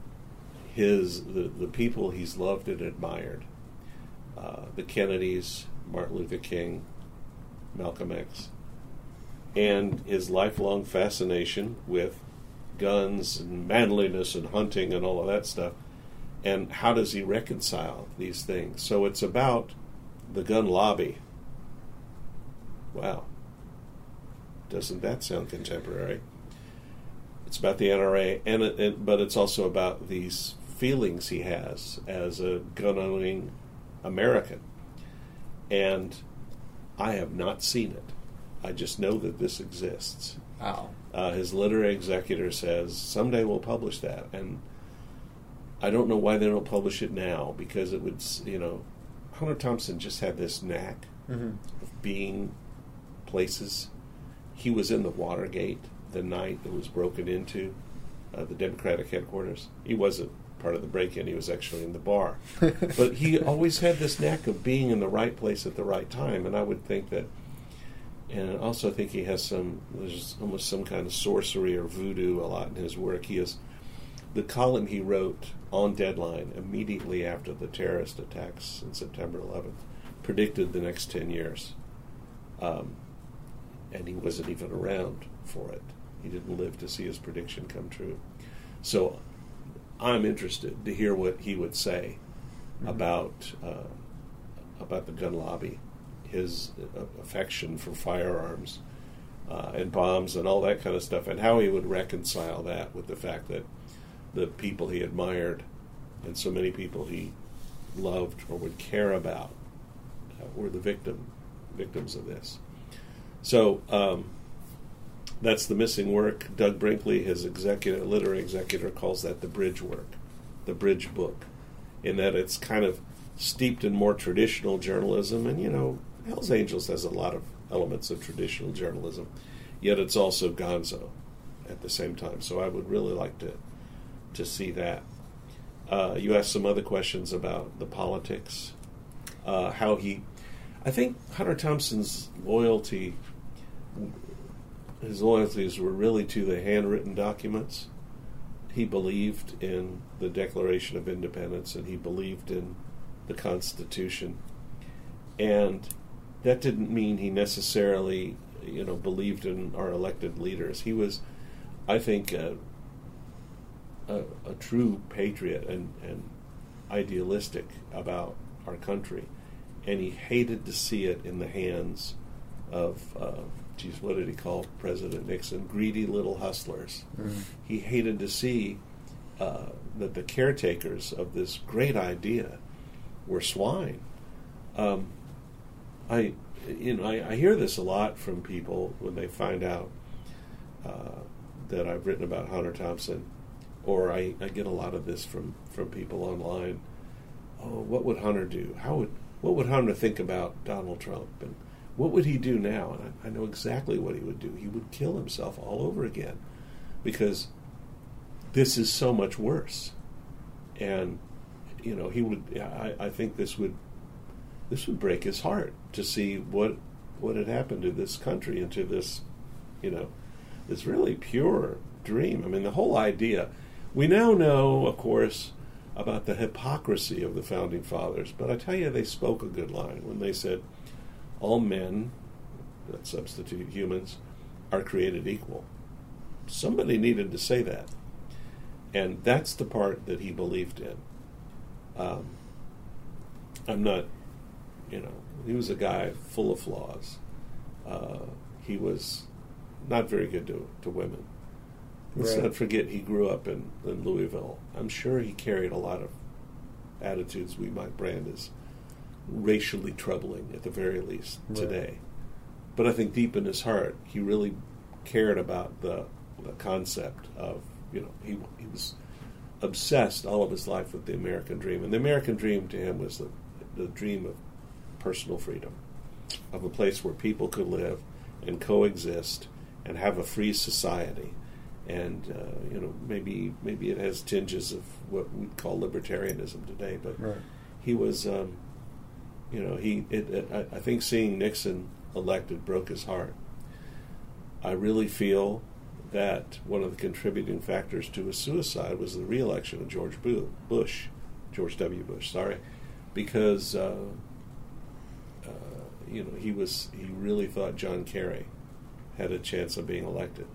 his the, the people he's loved and admired. Uh, the Kennedys, Martin Luther King, Malcolm X, and his lifelong fascination with guns and manliness and hunting and all of that stuff and how does he reconcile these things? So it's about the gun lobby. Wow. Doesn't that sound contemporary? It's about the NRA, and it, it, but it's also about these feelings he has as a gun owning American. And I have not seen it. I just know that this exists. Wow. Uh, his literary executor says someday we'll publish that, and I don't know why they don't publish it now because it would, you know, Hunter Thompson just had this knack Mm-hmm. of being places. He was in the Watergate the night it was broken into, uh, the Democratic headquarters. He wasn't part of the break-in; he was actually in the bar. but he always had this knack of being in the right place at the right time, and I would think that. And I also think he has some. There's almost some kind of sorcery or voodoo a lot in his work. He is the column he wrote on deadline immediately after the terrorist attacks in September 11th predicted the next 10 years. Um, and he wasn't even around for it. He didn't live to see his prediction come true. So I'm interested to hear what he would say Mhm. about uh, about the gun lobby, his uh, affection for firearms uh, and bombs and all that kind of stuff, and how he would reconcile that with the fact that the people he admired and so many people he loved or would care about uh, were the victim victims of this. So um, that's the missing work. Doug Brinkley, his executive literary executor, calls that the bridge work, the bridge book, in that it's kind of steeped in more traditional journalism, and you know, Hell's Angels has a lot of elements of traditional journalism, yet it's also Gonzo at the same time. So I would really like to to see that. Uh, you asked some other questions about the politics, uh, how he. I think Hunter Thompson's loyalty, his loyalties were really to the handwritten documents. He believed in the Declaration of Independence and he believed in the Constitution. And that didn't mean he necessarily, you know, believed in our elected leaders. He was, I think, uh, a, a true patriot and, and idealistic about our country, and he hated to see it in the hands of, uh, geez, what did he call President Nixon? Greedy little hustlers. Mhm. He hated to see uh, that the caretakers of this great idea were swine. Um, I, you know, I, I hear this a lot from people when they find out uh, that I've written about Hunter Thompson, or I, I get a lot of this from, from people online. Oh, what would Hunter do? How would what would Hunter think about Donald Trump, and what would he do now? And I, I know exactly what he would do. He would kill himself all over again, because this is so much worse. And you know, he would. I, I think this would this would break his heart to see what what had happened to this country and to this, you know, this really pure dream. I mean, the whole idea. We now know, of course, about the hypocrisy of the founding fathers, but I tell you, they spoke a good line when they said, "All men, that substitute humans, are created equal." Somebody needed to say that, and that's the part that he believed in. Um, I'm not, you know, he was a guy full of flaws. Uh, he was not very good to, to women. Let's Right. not forget he grew up in, in Louisville. I'm sure he carried a lot of attitudes we might brand as racially troubling at the very least Right. today. But I think deep in his heart, he really cared about the, the concept of, you know, he, he was obsessed all of his life with the American dream. And the American dream to him was the, the dream of personal freedom, of a place where people could live and coexist and have a free society. And uh, you know, maybe maybe it has tinges of what we call libertarianism today, but Right. he was, um, you know, he. It, it, I, think seeing Nixon elected broke his heart. I really feel that one of the contributing factors to his suicide was the reelection of George Bush, George W. Bush, sorry, because uh, uh, you know he was he really thought John Kerry had a chance of being elected.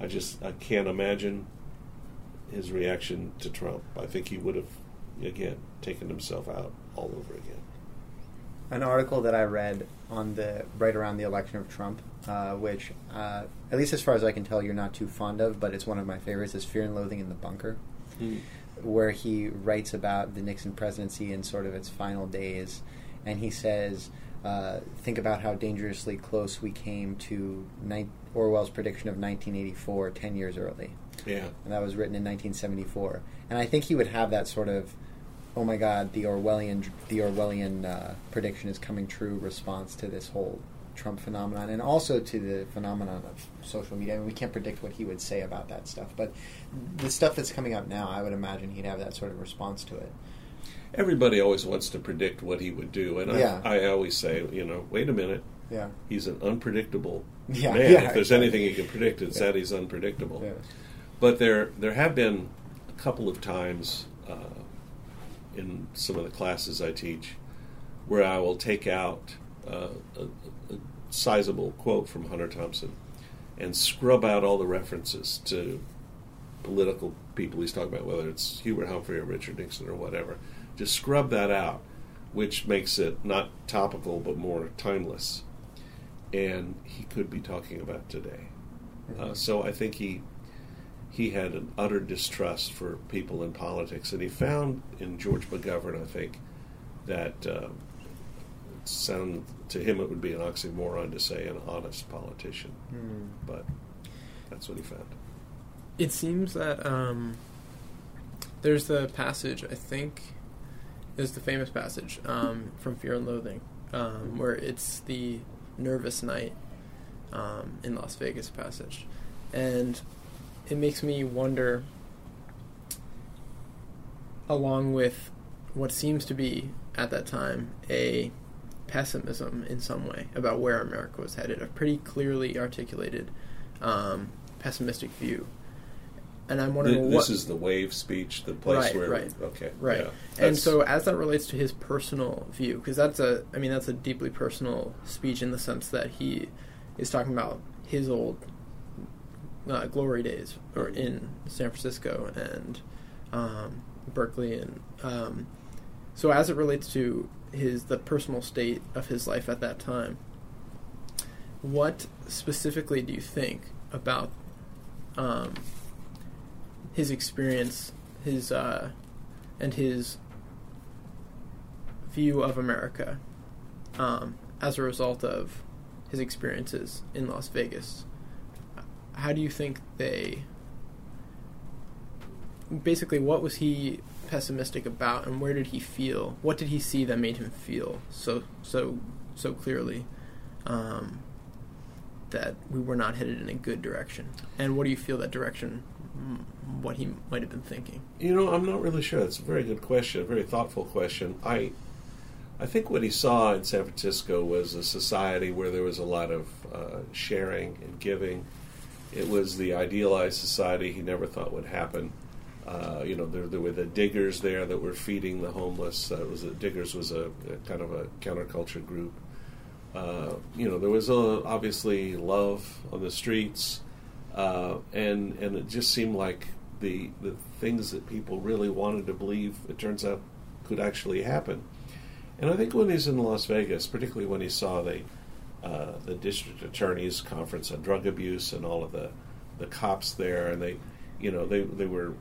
I just I can't imagine his reaction to Trump. I think he would have again taken himself out all over again. An article that I read on the right around the election of Trump, uh, which, uh, at least as far as I can tell, you're not too fond of, but it's one of my favorites. Is Fear and Loathing in the Bunker, where he writes about the Nixon presidency in sort of its final days, and he says, uh, "Think about how dangerously close we came to ni- Orwell's prediction of 1984, 10 years early." Yeah. and that was written in 1974. And I think he would have that sort of, oh my God, the Orwellian the Orwellian uh, prediction is coming true response to this whole Trump phenomenon, and also to the phenomenon of social media. I mean, we can't predict what he would say about that stuff, but the stuff that's coming up now, I would imagine he'd have that sort of response to it. Everybody always wants to predict what he would do, and Yeah. I, I always say, you know, wait a minute. Yeah. He's an unpredictable Yeah, man. yeah, if there's exactly. anything he can predict, it's that he's unpredictable. Yeah. But there, there have been a couple of times uh, in some of the classes I teach where I will take out uh, a, a sizable quote from Hunter Thompson and scrub out all the references to political people he's talking about, whether it's Hubert Humphrey or Richard Nixon or whatever. Just scrub that out, which makes it not topical but more timeless. And he could be talking about today. Uh, so I think he he had an utter distrust for people in politics, and he found in George McGovern, I think, that uh, sound to him it would be an oxymoron to say an honest politician, Hmm. but that's what he found. It seems that um, there's the passage, I think, is the famous passage um, from Fear and Loathing, um, where it's the nervous night um, in Las Vegas passage. And it makes me wonder, along with what seems to be, at that time, a pessimism in some way about where America was headed, a pretty clearly articulated um, pessimistic view. And I'm wondering Th- what this is the wave speech, the place Right, where right. okay, Right. yeah. and so as that relates to his personal view, because that's a, I mean, that's a deeply personal speech in the sense that he is talking about his old uh, glory days, or in San Francisco and um, Berkeley, and um, so as it relates to his the personal state of his life at that time, what specifically do you think about um, his experience, his uh, and his view of America um, as a result of his experiences in Las Vegas. How do you think they basically what was he pessimistic about and where did he feel what did he see that made him feel so so so clearly um, that we were not headed in a good direction and what do you feel that direction mm, what he might have been thinking You know, I'm not really sure. that's a very good question, a very thoughtful question. I, I think what he saw in San Francisco was a society where there was a lot of uh, sharing and giving. It was the idealized society he never thought would happen. Uh, you know, there, there were the diggers there that were feeding the homeless. Uh, was a, diggers was a, a kind of a counterculture group. Uh, you know, there was a, obviously love on the streets, uh, and and it just seemed like the the things that people really wanted to believe. It turns out could actually happen. And I think when he's in Las Vegas, particularly when he saw the uh, the district attorney's conference on drug abuse and all of the the cops there, and they, you know, they they were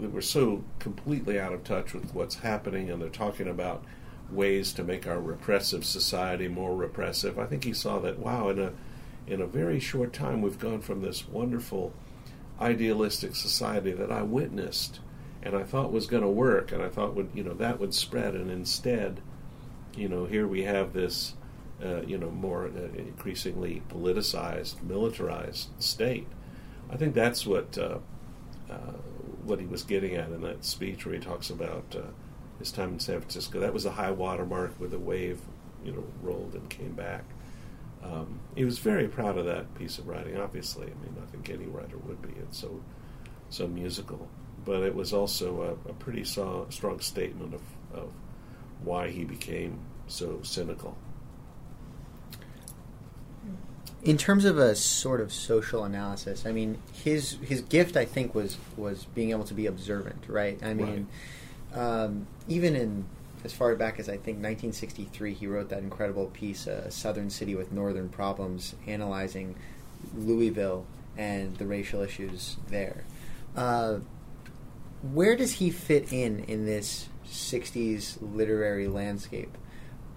they were so completely out of touch with what's happening, and they're talking about ways to make our repressive society more repressive. I think he saw that wow, in a in a very short time, we've gone from this wonderful idealistic society that I witnessed and I thought was going to work, and I thought would you know that would spread, and instead, you know, here we have this, uh, you know, more uh, increasingly politicized, militarized state. I think that's what uh, uh, what he was getting at in that speech where he talks about uh, his time in San Francisco. That was a high water mark where the wave, you know, rolled and came back. Um, he was very proud of that piece of writing. Obviously, I mean, I think any writer would be. It's so so musical, but it was also a, a pretty so, strong statement of, of why he became so cynical. In terms of a sort of social analysis, I mean, his his gift, I think, was was being able to be observant, right? I mean, um, even in as far back as I think 1963, he wrote that incredible piece, "A Southern City with Northern Problems," analyzing Louisville and the racial issues there. Uh, where does he fit in in this 60s literary landscape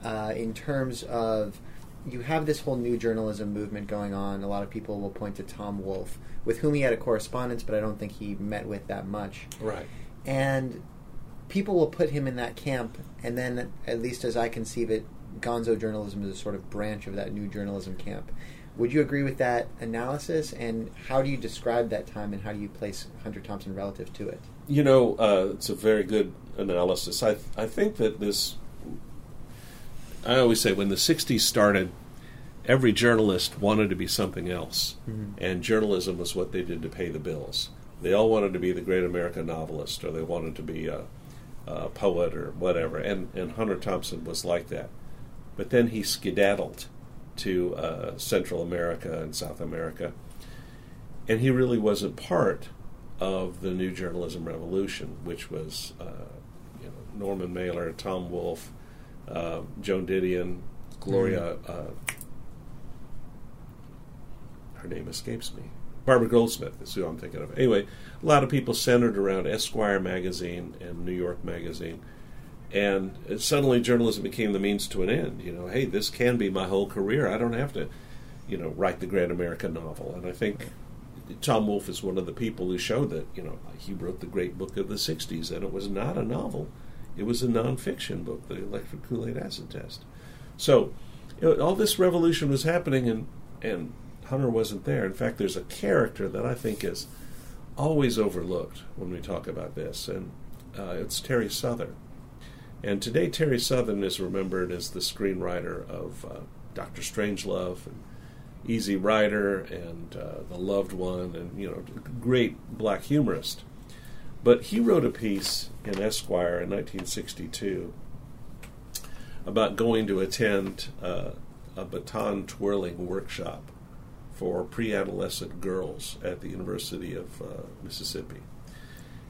uh, in terms of you have this whole new journalism movement going on. A lot of people will point to Tom Wolfe, with whom he had a correspondence, but I don't think he met with that much. Right. And people will put him in that camp, and then, at least as I conceive it, gonzo journalism is a sort of branch of that new journalism camp. Would you agree with that analysis? And how do you describe that time, and how do you place Hunter Thompson relative to it? You know, uh, it's a very good analysis. I I think that this. I always say when the '60s started, every journalist wanted to be something else, Mhm. and journalism was what they did to pay the bills. They all wanted to be the great American novelist, or they wanted to be a, a poet, or whatever. And and Hunter Thompson was like that, but then he skedaddled to uh, Central America and South America, and he really wasn't part of the new journalism revolution, which was uh, you know, Norman Mailer, Tom Wolfe, uh, Joan Didion, Gloria. Uh, her name escapes me. Barbara Goldsmith is who I'm thinking of. Anyway, a lot of people centered around Esquire magazine and New York magazine, and suddenly journalism became the means to an end. You know, hey, this can be my whole career. I don't have to, you know, write the great American novel. And I think Tom Wolfe is one of the people who showed that, you know, he wrote the great book of the 60s, and it was not a novel. It was a nonfiction book, The Electric Kool-Aid Acid Test. So, you know, all this revolution was happening, and, and Hunter wasn't there. In fact, there's a character that I think is always overlooked when we talk about this, and uh, it's Terry Southern. And today, Terry Southern is remembered as the screenwriter of uh, Doctor Strangelove and Easy Rider and uh, The Loved One, and you know, great black humorist. But he wrote a piece in Esquire in 1962 about going to attend uh, a baton twirling workshop for pre-adolescent girls at the University of uh, Mississippi.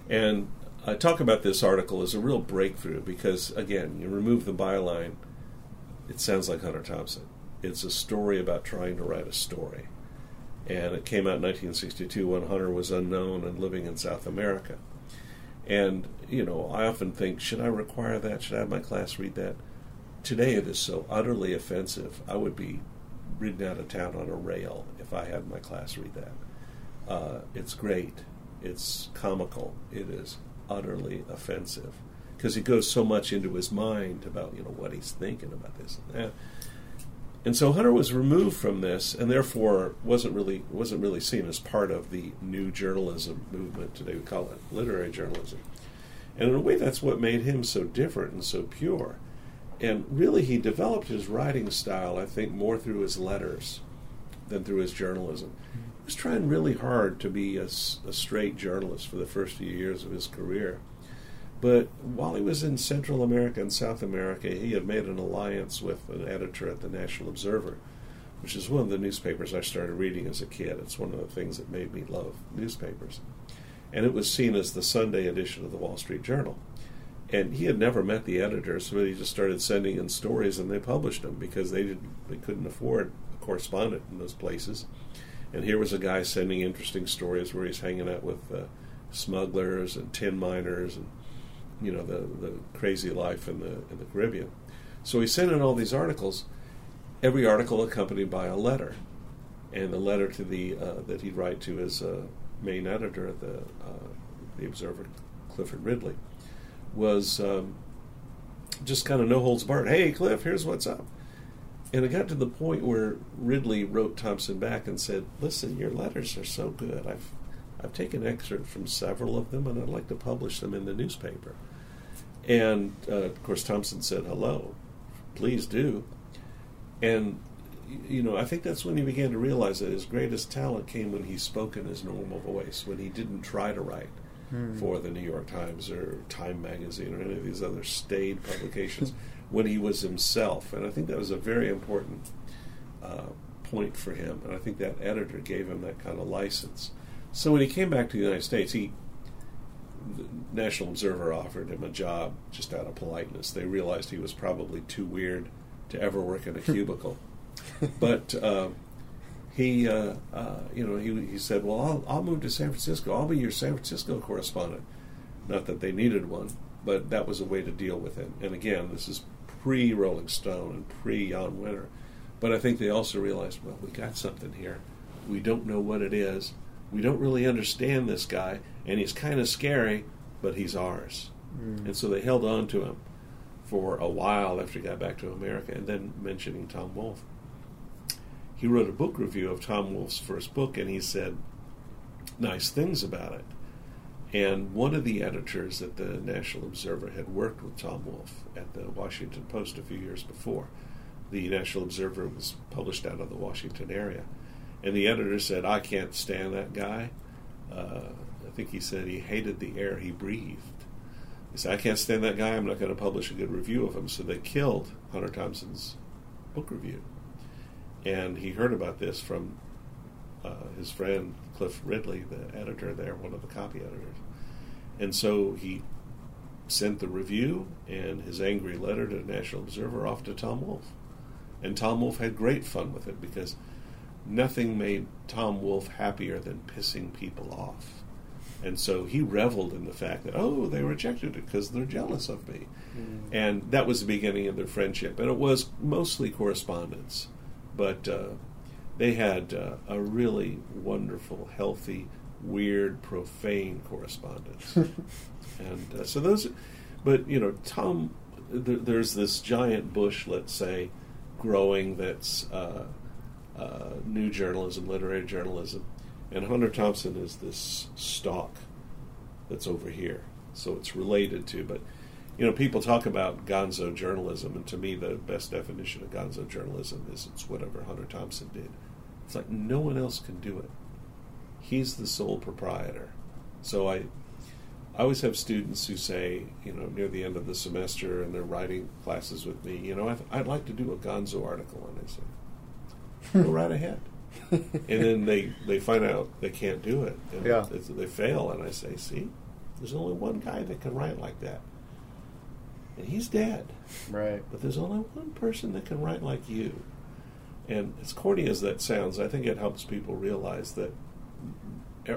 And I talk about this article as a real breakthrough because, again, you remove the byline, it sounds like Hunter Thompson. It's a story about trying to write a story. And it came out in 1962 when Hunter was unknown and living in South America. And, you know, I often think, should I require that? Should I have my class read that? Today it is so utterly offensive. I would be ridden out of town on a rail if I had my class read that. Uh, it's great. It's comical. It is utterly offensive because he goes so much into his mind about you know what he's thinking about this and that. And so Hunter was removed from this, and therefore wasn't really wasn't really seen as part of the new journalism movement today. We call it literary journalism, and in a way, that's what made him so different and so pure. And really, he developed his writing style, I think, more through his letters than through his journalism. He was trying really hard to be a straight journalist for the first few years of his career. But while he was in Central America and South America, he had made an alliance with an editor at the National Observer, which is one of the newspapers I started reading as a kid. It's one of the things that made me love newspapers. And it was seen as the Sunday edition of the Wall Street Journal. And he had never met the editor, so he just started sending in stories, and they published them because they didn't, they couldn't afford a correspondent in those places. And here was a guy sending interesting stories where he's hanging out with uh, smugglers and tin miners and you know the the crazy life in the in the Caribbean. So he sent in all these articles, every article accompanied by a letter, and the letter to the uh, that he'd write to his uh, main editor at the uh, the Observer, Clifford Ridley, was um, just kind of no holds barred. Hey, Cliff, here's what's up. And it got to the point where Ridley wrote Thompson back and said, "Listen, your letters are so good. I've I've taken excerpts from several of them, and I'd like to publish them in the newspaper." And uh, of course, Thompson said, "Hello, please do." And you know, I think that's when he began to realize that his greatest talent came when he spoke in his normal voice, when he didn't try to write Hmm. for the New York Times or Time Magazine or any of these other staid publications, when he was himself. And I think that was a very important uh, point for him. And I think that editor gave him that kind of license. So when he came back to the United States, he National Observer offered him a job just out of politeness. They realized he was probably too weird to ever work in a cubicle. but uh, he, uh, uh, you know, he, he said, "Well, I'll, I'll move to San Francisco. I'll be your San Francisco correspondent." Not that they needed one, but that was a way to deal with it. And again, this is pre Rolling Stone and pre Jan Wenner. But I think they also realized, well, we got something here. We don't know what it is. We don't really understand this guy, and he's kind of scary, but he's ours. Mm. And so they held on to him for a while after he got back to America, and then mentioning Tom Wolfe. He wrote a book review of Tom Wolfe's first book, and he said nice things about it. And one of the editors at the National Observer had worked with Tom Wolfe at the Washington Post a few years before. The National Observer was published out of the Washington area. And the editor said, I can't stand that guy. Uh, think he said he hated the air he breathed. He said, I can't stand that guy. I'm not going to publish a good review of him. So they killed Hunter Thompson's book review. And he heard about this from uh, his friend Cliff Ridley, the editor there, one of the copy editors. And so he sent the review and his angry letter to the National Observer off to Tom Wolfe. And Tom Wolfe had great fun with it because nothing made Tom Wolfe happier than pissing people off. And so he reveled in the fact that, oh, they rejected it because they're jealous of me. Mm. And that was the beginning of their friendship. And it was mostly correspondence. But uh, they had uh, a really wonderful, healthy, weird, profane correspondence. and uh, so those, but, you know, Tom, th- there's this giant bush, let's say, growing that's uh, uh, new journalism, literary journalism. And Hunter Thompson is this stock that's over here. So it's related to, but you know, people talk about gonzo journalism, and to me, the best definition of gonzo journalism is it's whatever Hunter Thompson did. It's like no one else can do it. He's the sole proprietor. So I, I always have students who say, you know, near the end of the semester, and they're writing classes with me, you know, I'd, I'd like to do a gonzo article, and I say, go right ahead. and then they they find out they can't do it, and Yeah. they, they fail, and I say, see, there's only one guy that can write like that, and he's dead. Right. But there's only one person that can write like you. And as corny as that sounds, I think it helps people realize that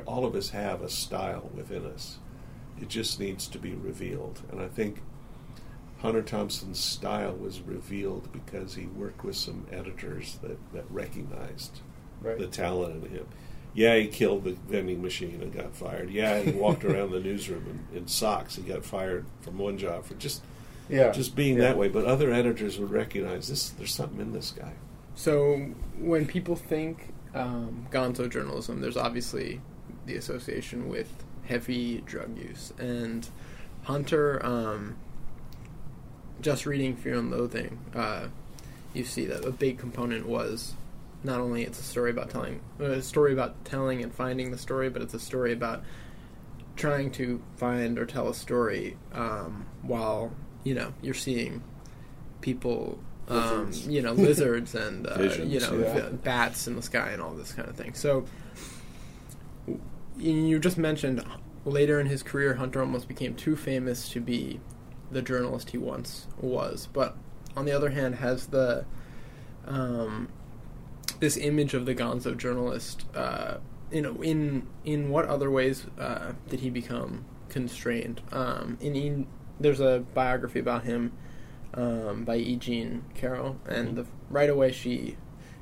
all of us have a style within us. It just needs to be revealed. And I think Hunter Thompson's style was revealed because he worked with some editors that, that recognized Right. the talent in him. Yeah, he killed the vending machine and got fired. Yeah, he walked around the newsroom in, in socks. He got fired from one job for just Yeah. just being Yeah. that way. But other editors would recognize this. There's something in this guy. So when people think um, gonzo journalism, there's obviously the association with heavy drug use. And Hunter, um, just reading Fear and Loathing, uh, you see that a big component was not only it's a story about telling a story about telling and finding the story, but it's a story about trying to find or tell a story um, while you know you're seeing people um, Lizards. you know lizards and uh, Visions, you know yeah. bats in the sky and all this kind of thing so you just mentioned later in his career hunter almost became too famous to be the journalist he once was but on the other hand has the um, this image of the gonzo journalist uh, you know in in what other ways uh, did he become constrained um, in, there's a biography about him um, by E. Jean Carroll, and the, right away she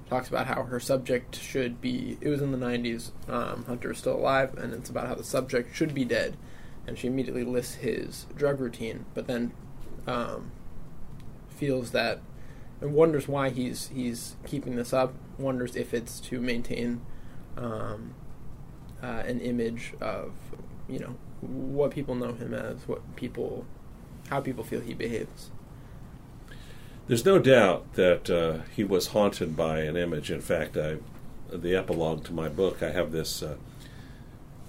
talks about how her subject should be. It was in the '90s. Um, Hunter is still alive, and it's about how the subject should be dead, and she immediately lists his drug routine, but then um, feels that and wonders why he's he's keeping this up. Wonders if it's to maintain um, uh, an image of you know what people know him as, what people, how people feel he behaves. There's no doubt that uh, he was haunted by an image. In fact, I, the epilogue to my book, I have this uh,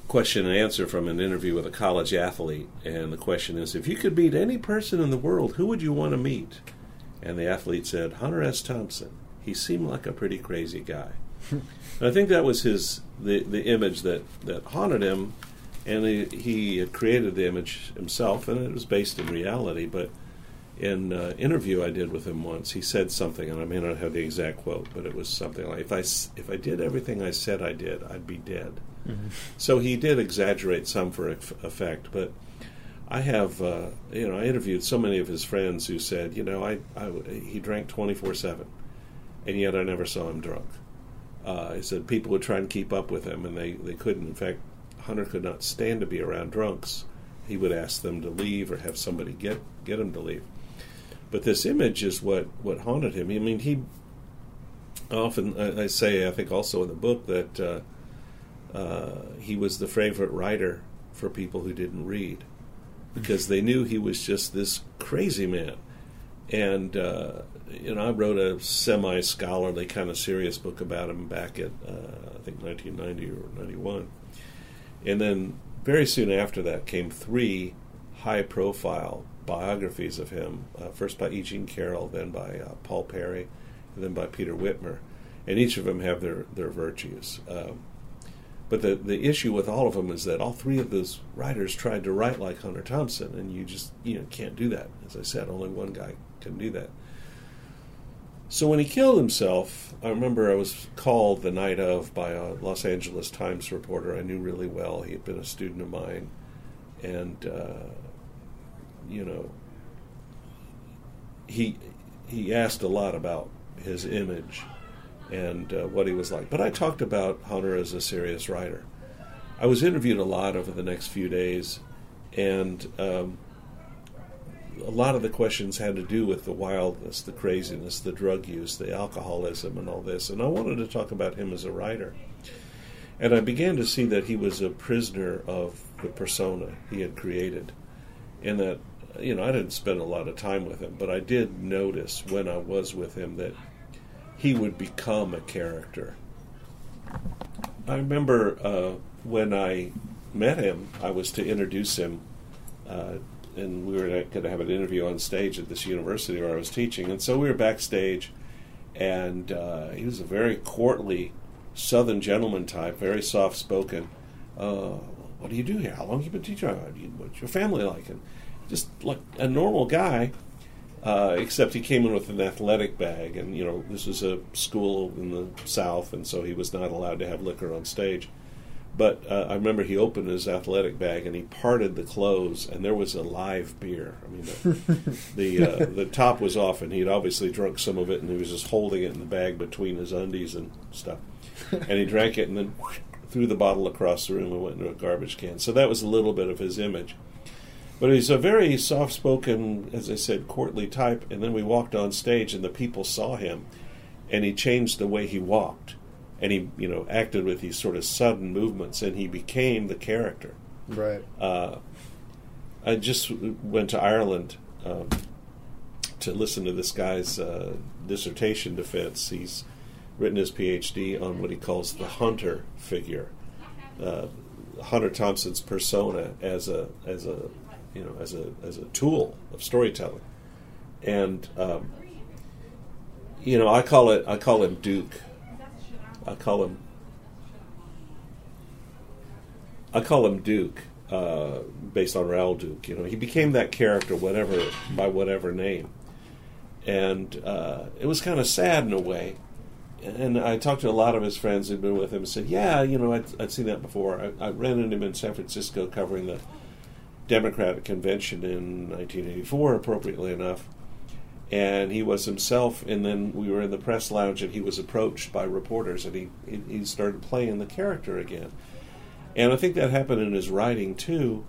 question and answer from an interview with a college athlete, and the question is: If you could meet any person in the world, who would you want to meet? And the athlete said, Hunter S. Thompson. He seemed like a pretty crazy guy. and I think that was his the the image that that haunted him, and he, he had created the image himself, and it was based in reality, but in an interview I did with him once, he said something, and I may not have the exact quote, but it was something like, "If I if I did everything I said I did, I'd be dead." Mm-hmm. So he did exaggerate some for effect, but I have uh, you know I interviewed so many of his friends who said, you know, I, I he drank twenty four seven, and yet I never saw him drunk. Uh, he said people would try and keep up with him, and they, they couldn't. In fact, Hunter could not stand to be around drunks. He would ask them to leave or have somebody get get him to leave. But this image is what, what haunted him. I mean, he often I, I say I think also in the book that uh, uh, he was the favorite writer for people who didn't read because they knew he was just this crazy man. And uh, you know, I wrote a semi-scholarly kind of serious book about him back at uh, I think 1990 or 91, and then very soon after that came three high-profile biographies of him. Uh, first by E. Jean Carroll, then by uh, Paul Perry, and then by Peter Whitmer, and each of them have their their virtues. Um, but the the issue with all of them is that all three of those writers tried to write like Hunter Thompson, and you just you know can't do that. As I said, only one guy can do that. So when he killed himself, I remember I was called the night of by a Los Angeles Times reporter I knew really well. He had been a student of mine, and uh, you know, he he asked a lot about his image and uh, what he was like. But I talked about Hunter as a serious writer. I was interviewed a lot over the next few days, and um, a lot of the questions had to do with the wildness, the craziness, the drug use, the alcoholism, and all this. And I wanted to talk about him as a writer. And I began to see that he was a prisoner of the persona he had created. And that, you know, I didn't spend a lot of time with him, but I did notice when I was with him that he would become a character. I remember uh, when I met him, I was to introduce him uh, and we were going to have an interview on stage at this university where I was teaching. And so we were backstage, and uh, he was a very courtly Southern gentleman type, very soft spoken. Uh, what do you do here? How long have you been teaching? What's your family like? And just like a normal guy, uh, except he came in with an athletic bag, and you know this was a school in the South, and so he was not allowed to have liquor on stage. But uh, I remember he opened his athletic bag and he parted the clothes, and there was a live beer. I mean, the the, uh, the top was off, and he'd obviously drunk some of it, and he was just holding it in the bag between his undies and stuff. And he drank it, and then threw the bottle across the room and went into a garbage can. So that was a little bit of his image. But he's a very soft-spoken, as I said, courtly type. And then we walked on stage, and the people saw him, and he changed the way he walked and he you know acted with these sort of sudden movements, and he became the character. Right. Uh, I just went to Ireland um, to listen to this guy's uh, dissertation defense. He's written his PhD on what he calls the hunter figure, uh, Hunter Thompson's persona as a as a you know as a as a tool of storytelling, and um, you know I call it I call him Duke I call him I call him Duke, uh, based on Raoul Duke. You know, he became that character, whatever by whatever name, and uh, it was kind of sad in a way. And I talked to a lot of his friends who'd been with him and said, "Yeah, you know, I'd, I'd seen that before. I, I ran into him in San Francisco covering the Democratic convention in 1984, appropriately enough." and he was himself. And then we were in the press lounge, and he was approached by reporters, and he he started playing the character again. And I think that happened in his writing too,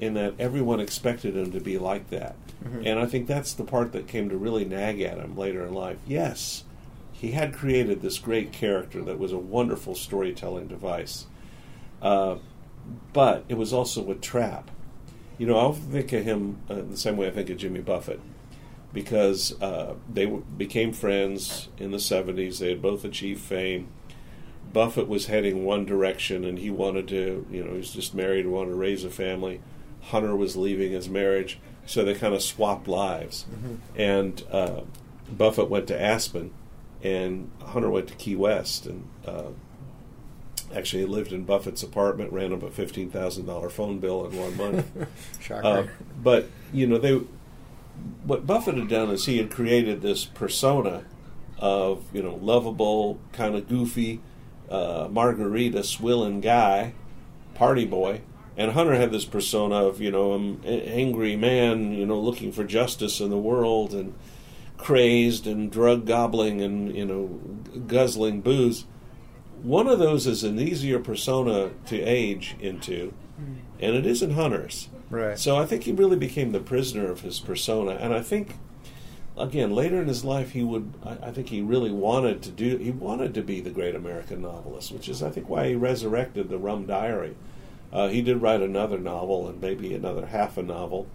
in that everyone expected him to be like that. Mm-hmm. And I think that's the part that came to really nag at him later in life. Yes, he had created this great character that was a wonderful storytelling device, uh, but it was also a trap. You know, I often think of him uh, the same way I think of Jimmy Buffett because uh, they w- became friends in the 70s. They had both achieved fame. Buffett was heading one direction and he wanted to, you know, he was just married and wanted to raise a family. Hunter was leaving his marriage, so they kind of swapped lives. Mm-hmm. And uh, Buffett went to Aspen and Hunter went to Key West. And uh, actually, he lived in Buffett's apartment, ran up a $15,000 phone bill in one month. Shocker. Uh, but, you know, they what Buffett had done is he had created this persona of you know lovable, kind of goofy, uh, margarita swilling guy, party boy, and Hunter had this persona of you know an angry man, you know looking for justice in the world and crazed and drug gobbling and you know guzzling booze. One of those is an easier persona to age into, and it isn't Hunter's. Right. So I think he really became the prisoner of his persona, and I think again later in his life he would I, I think he really wanted to do he wanted to be the great American novelist, which is I think why he resurrected the Rum Diary. Uh, he did write another novel and maybe another half a novel,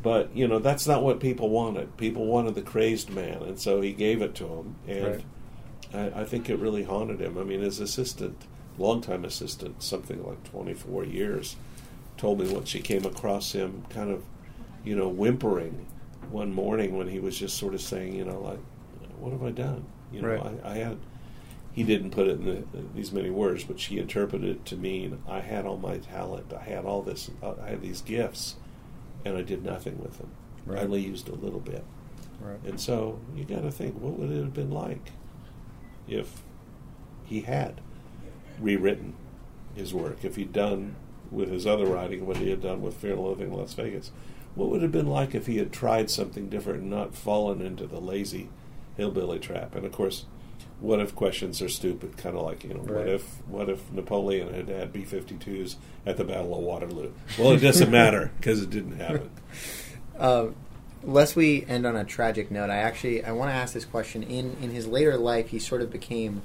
but you know that's not what people wanted. People wanted the crazed man, and so he gave it to him, and I, I think it really haunted him. I mean, his assistant, longtime assistant, something like twenty four years, told me once she came across him, kind of, you know, whimpering one morning when he was just sort of saying, you know, like, what have I done? You know, Right. I, I had. He didn't put it in the, these many words, but she interpreted it to mean I had all my talent, I had all this, uh, I had these gifts, and I did nothing with them. Right. I only used a little bit. Right. And so you got to think, what would it have been like if he had rewritten his work? If he'd done with his other writing what he had done with Fear and Loathing in Las Vegas? What would it have been like if he had tried something different and not fallen into the lazy hillbilly trap? And of course, what if questions are stupid? Kind of like you know, what if what if Napoleon had had B-52s at the Battle of Waterloo? Well, it doesn't matter because it didn't happen. Uh, lest we end on a tragic note, I actually I want to ask this question. In in his later life, he sort of became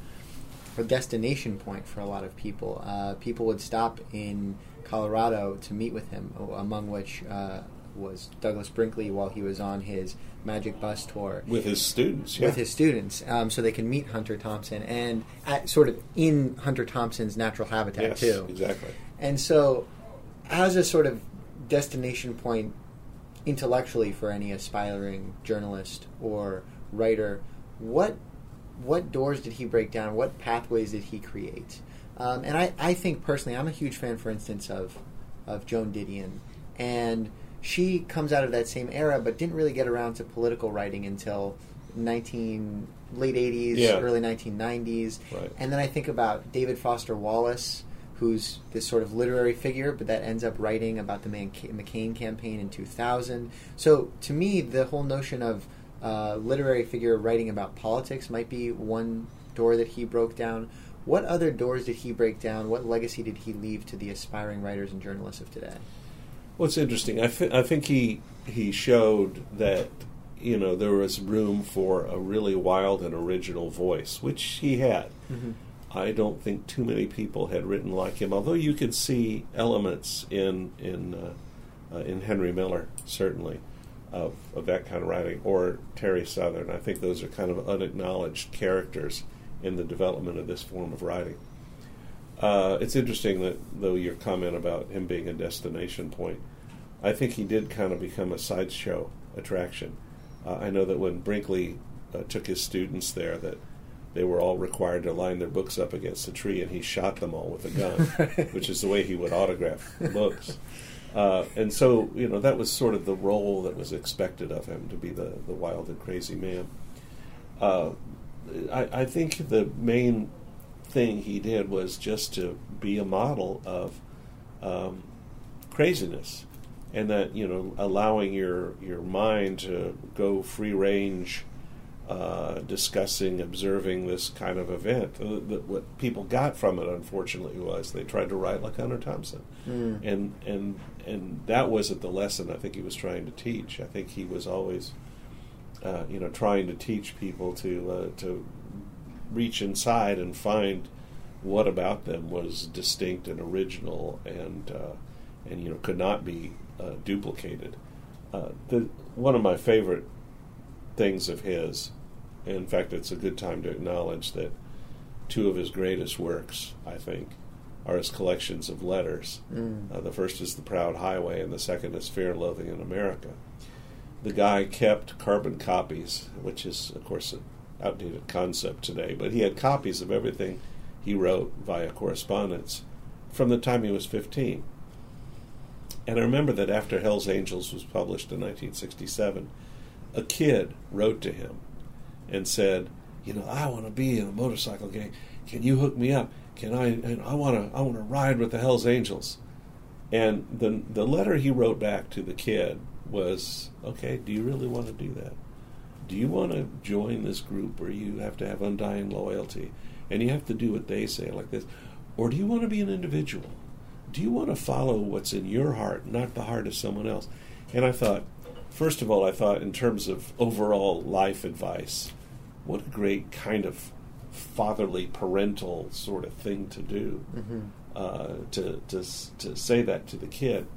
a destination point for a lot of people. Uh, people would stop in Colorado to meet with him, among which uh, was Douglas Brinkley while he was on his Magic Bus tour With his students, yeah. with his students, um, so they can meet Hunter Thompson and at, sort of in Hunter Thompson's natural habitat yes, too. exactly. And so, as a sort of destination point intellectually for any aspiring journalist or writer, what what doors did he break down? What pathways did he create? Um, and I, I think personally, I'm a huge fan, for instance, of of Joan Didion, and she comes out of that same era, but didn't really get around to political writing until 19 late 80s, Yeah. early 1990s. Right. And then I think about David Foster Wallace, who's this sort of literary figure, but that ends up writing about the Man- McCain campaign in 2000. So to me, the whole notion of uh, literary figure writing about politics might be one door that he broke down. What other doors did he break down? What legacy did he leave to the aspiring writers and journalists of today? Well, it's interesting. I, th- I think he he showed that you know there was room for a really wild and original voice, which he had. I don't think too many people had written like him. Although you could see elements in in uh, uh, in Henry Miller certainly of of that kind of writing, or Terry Southern. I think those are kind of unacknowledged characters in the development of this form of writing. Uh, it's interesting that, though, your comment about him being a destination point, I think he did kind of become a sideshow attraction. Uh, I know that when Brinkley uh, took his students there, that they were all required to line their books up against a tree, and he shot them all with a gun, which is the way he would autograph books. Uh, and so, you know, that was sort of the role that was expected of him to be the, the wild and crazy man. Uh, I, I think the main thing he did was just to be a model of um, craziness, and that you know allowing your your mind to go free range, uh, discussing, observing this kind of event. Uh, the, what people got from it, unfortunately, was they tried to write like Hunter Thompson, Mm. and and and that wasn't the lesson I think he was trying to teach. I think he was always uh, you know, trying to teach people to uh, to reach inside and find what about them was distinct and original and uh, and you know could not be uh, duplicated. Uh, the one of my favorite things of his, in fact, it's a good time to acknowledge that two of his greatest works, I think, are his collections of letters. Mm. Uh, the first is The Proud Highway, and the second is Fear and Loathing in America. The guy kept carbon copies, which is, of course, an outdated concept today, but he had copies of everything he wrote via correspondence from the time he was 15. And I remember that after Hell's Angels was published in 1967, a kid wrote to him and said, "You know, I want to be in a motorcycle gang. Can you hook me up? Can I? And I want to. I want to ride with the Hell's Angels." And the the letter he wrote back to the kid was, "Okay, do you really want to do that?" Do you want to join this group where you have to have undying loyalty and you have to do what they say like this? Or do you want to be an individual? Do you want to follow what's in your heart, not the heart of someone else? And I thought, first of all, I thought in terms of overall life advice, what a great kind of fatherly, parental sort of thing to do Mm-hmm. uh, to, to, to say that to the kid.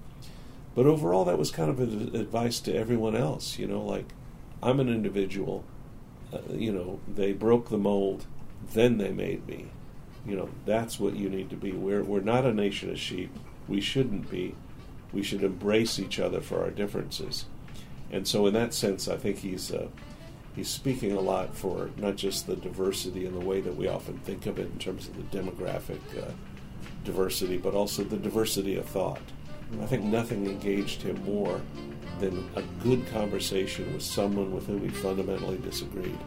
But overall, that was kind of an advice to everyone else. You know, like I'm an individual. Uh, you know, they broke the mold, then they made me. You know, that's what you need to be. We're we're not a nation of sheep. We shouldn't be. We should embrace each other for our differences. And so, in that sense, I think he's uh, he's speaking a lot for not just the diversity in the way that we often think of it in terms of the demographic uh, diversity, but also the diversity of thought. I think nothing engaged him more than a good conversation with someone with whom he fundamentally disagreed.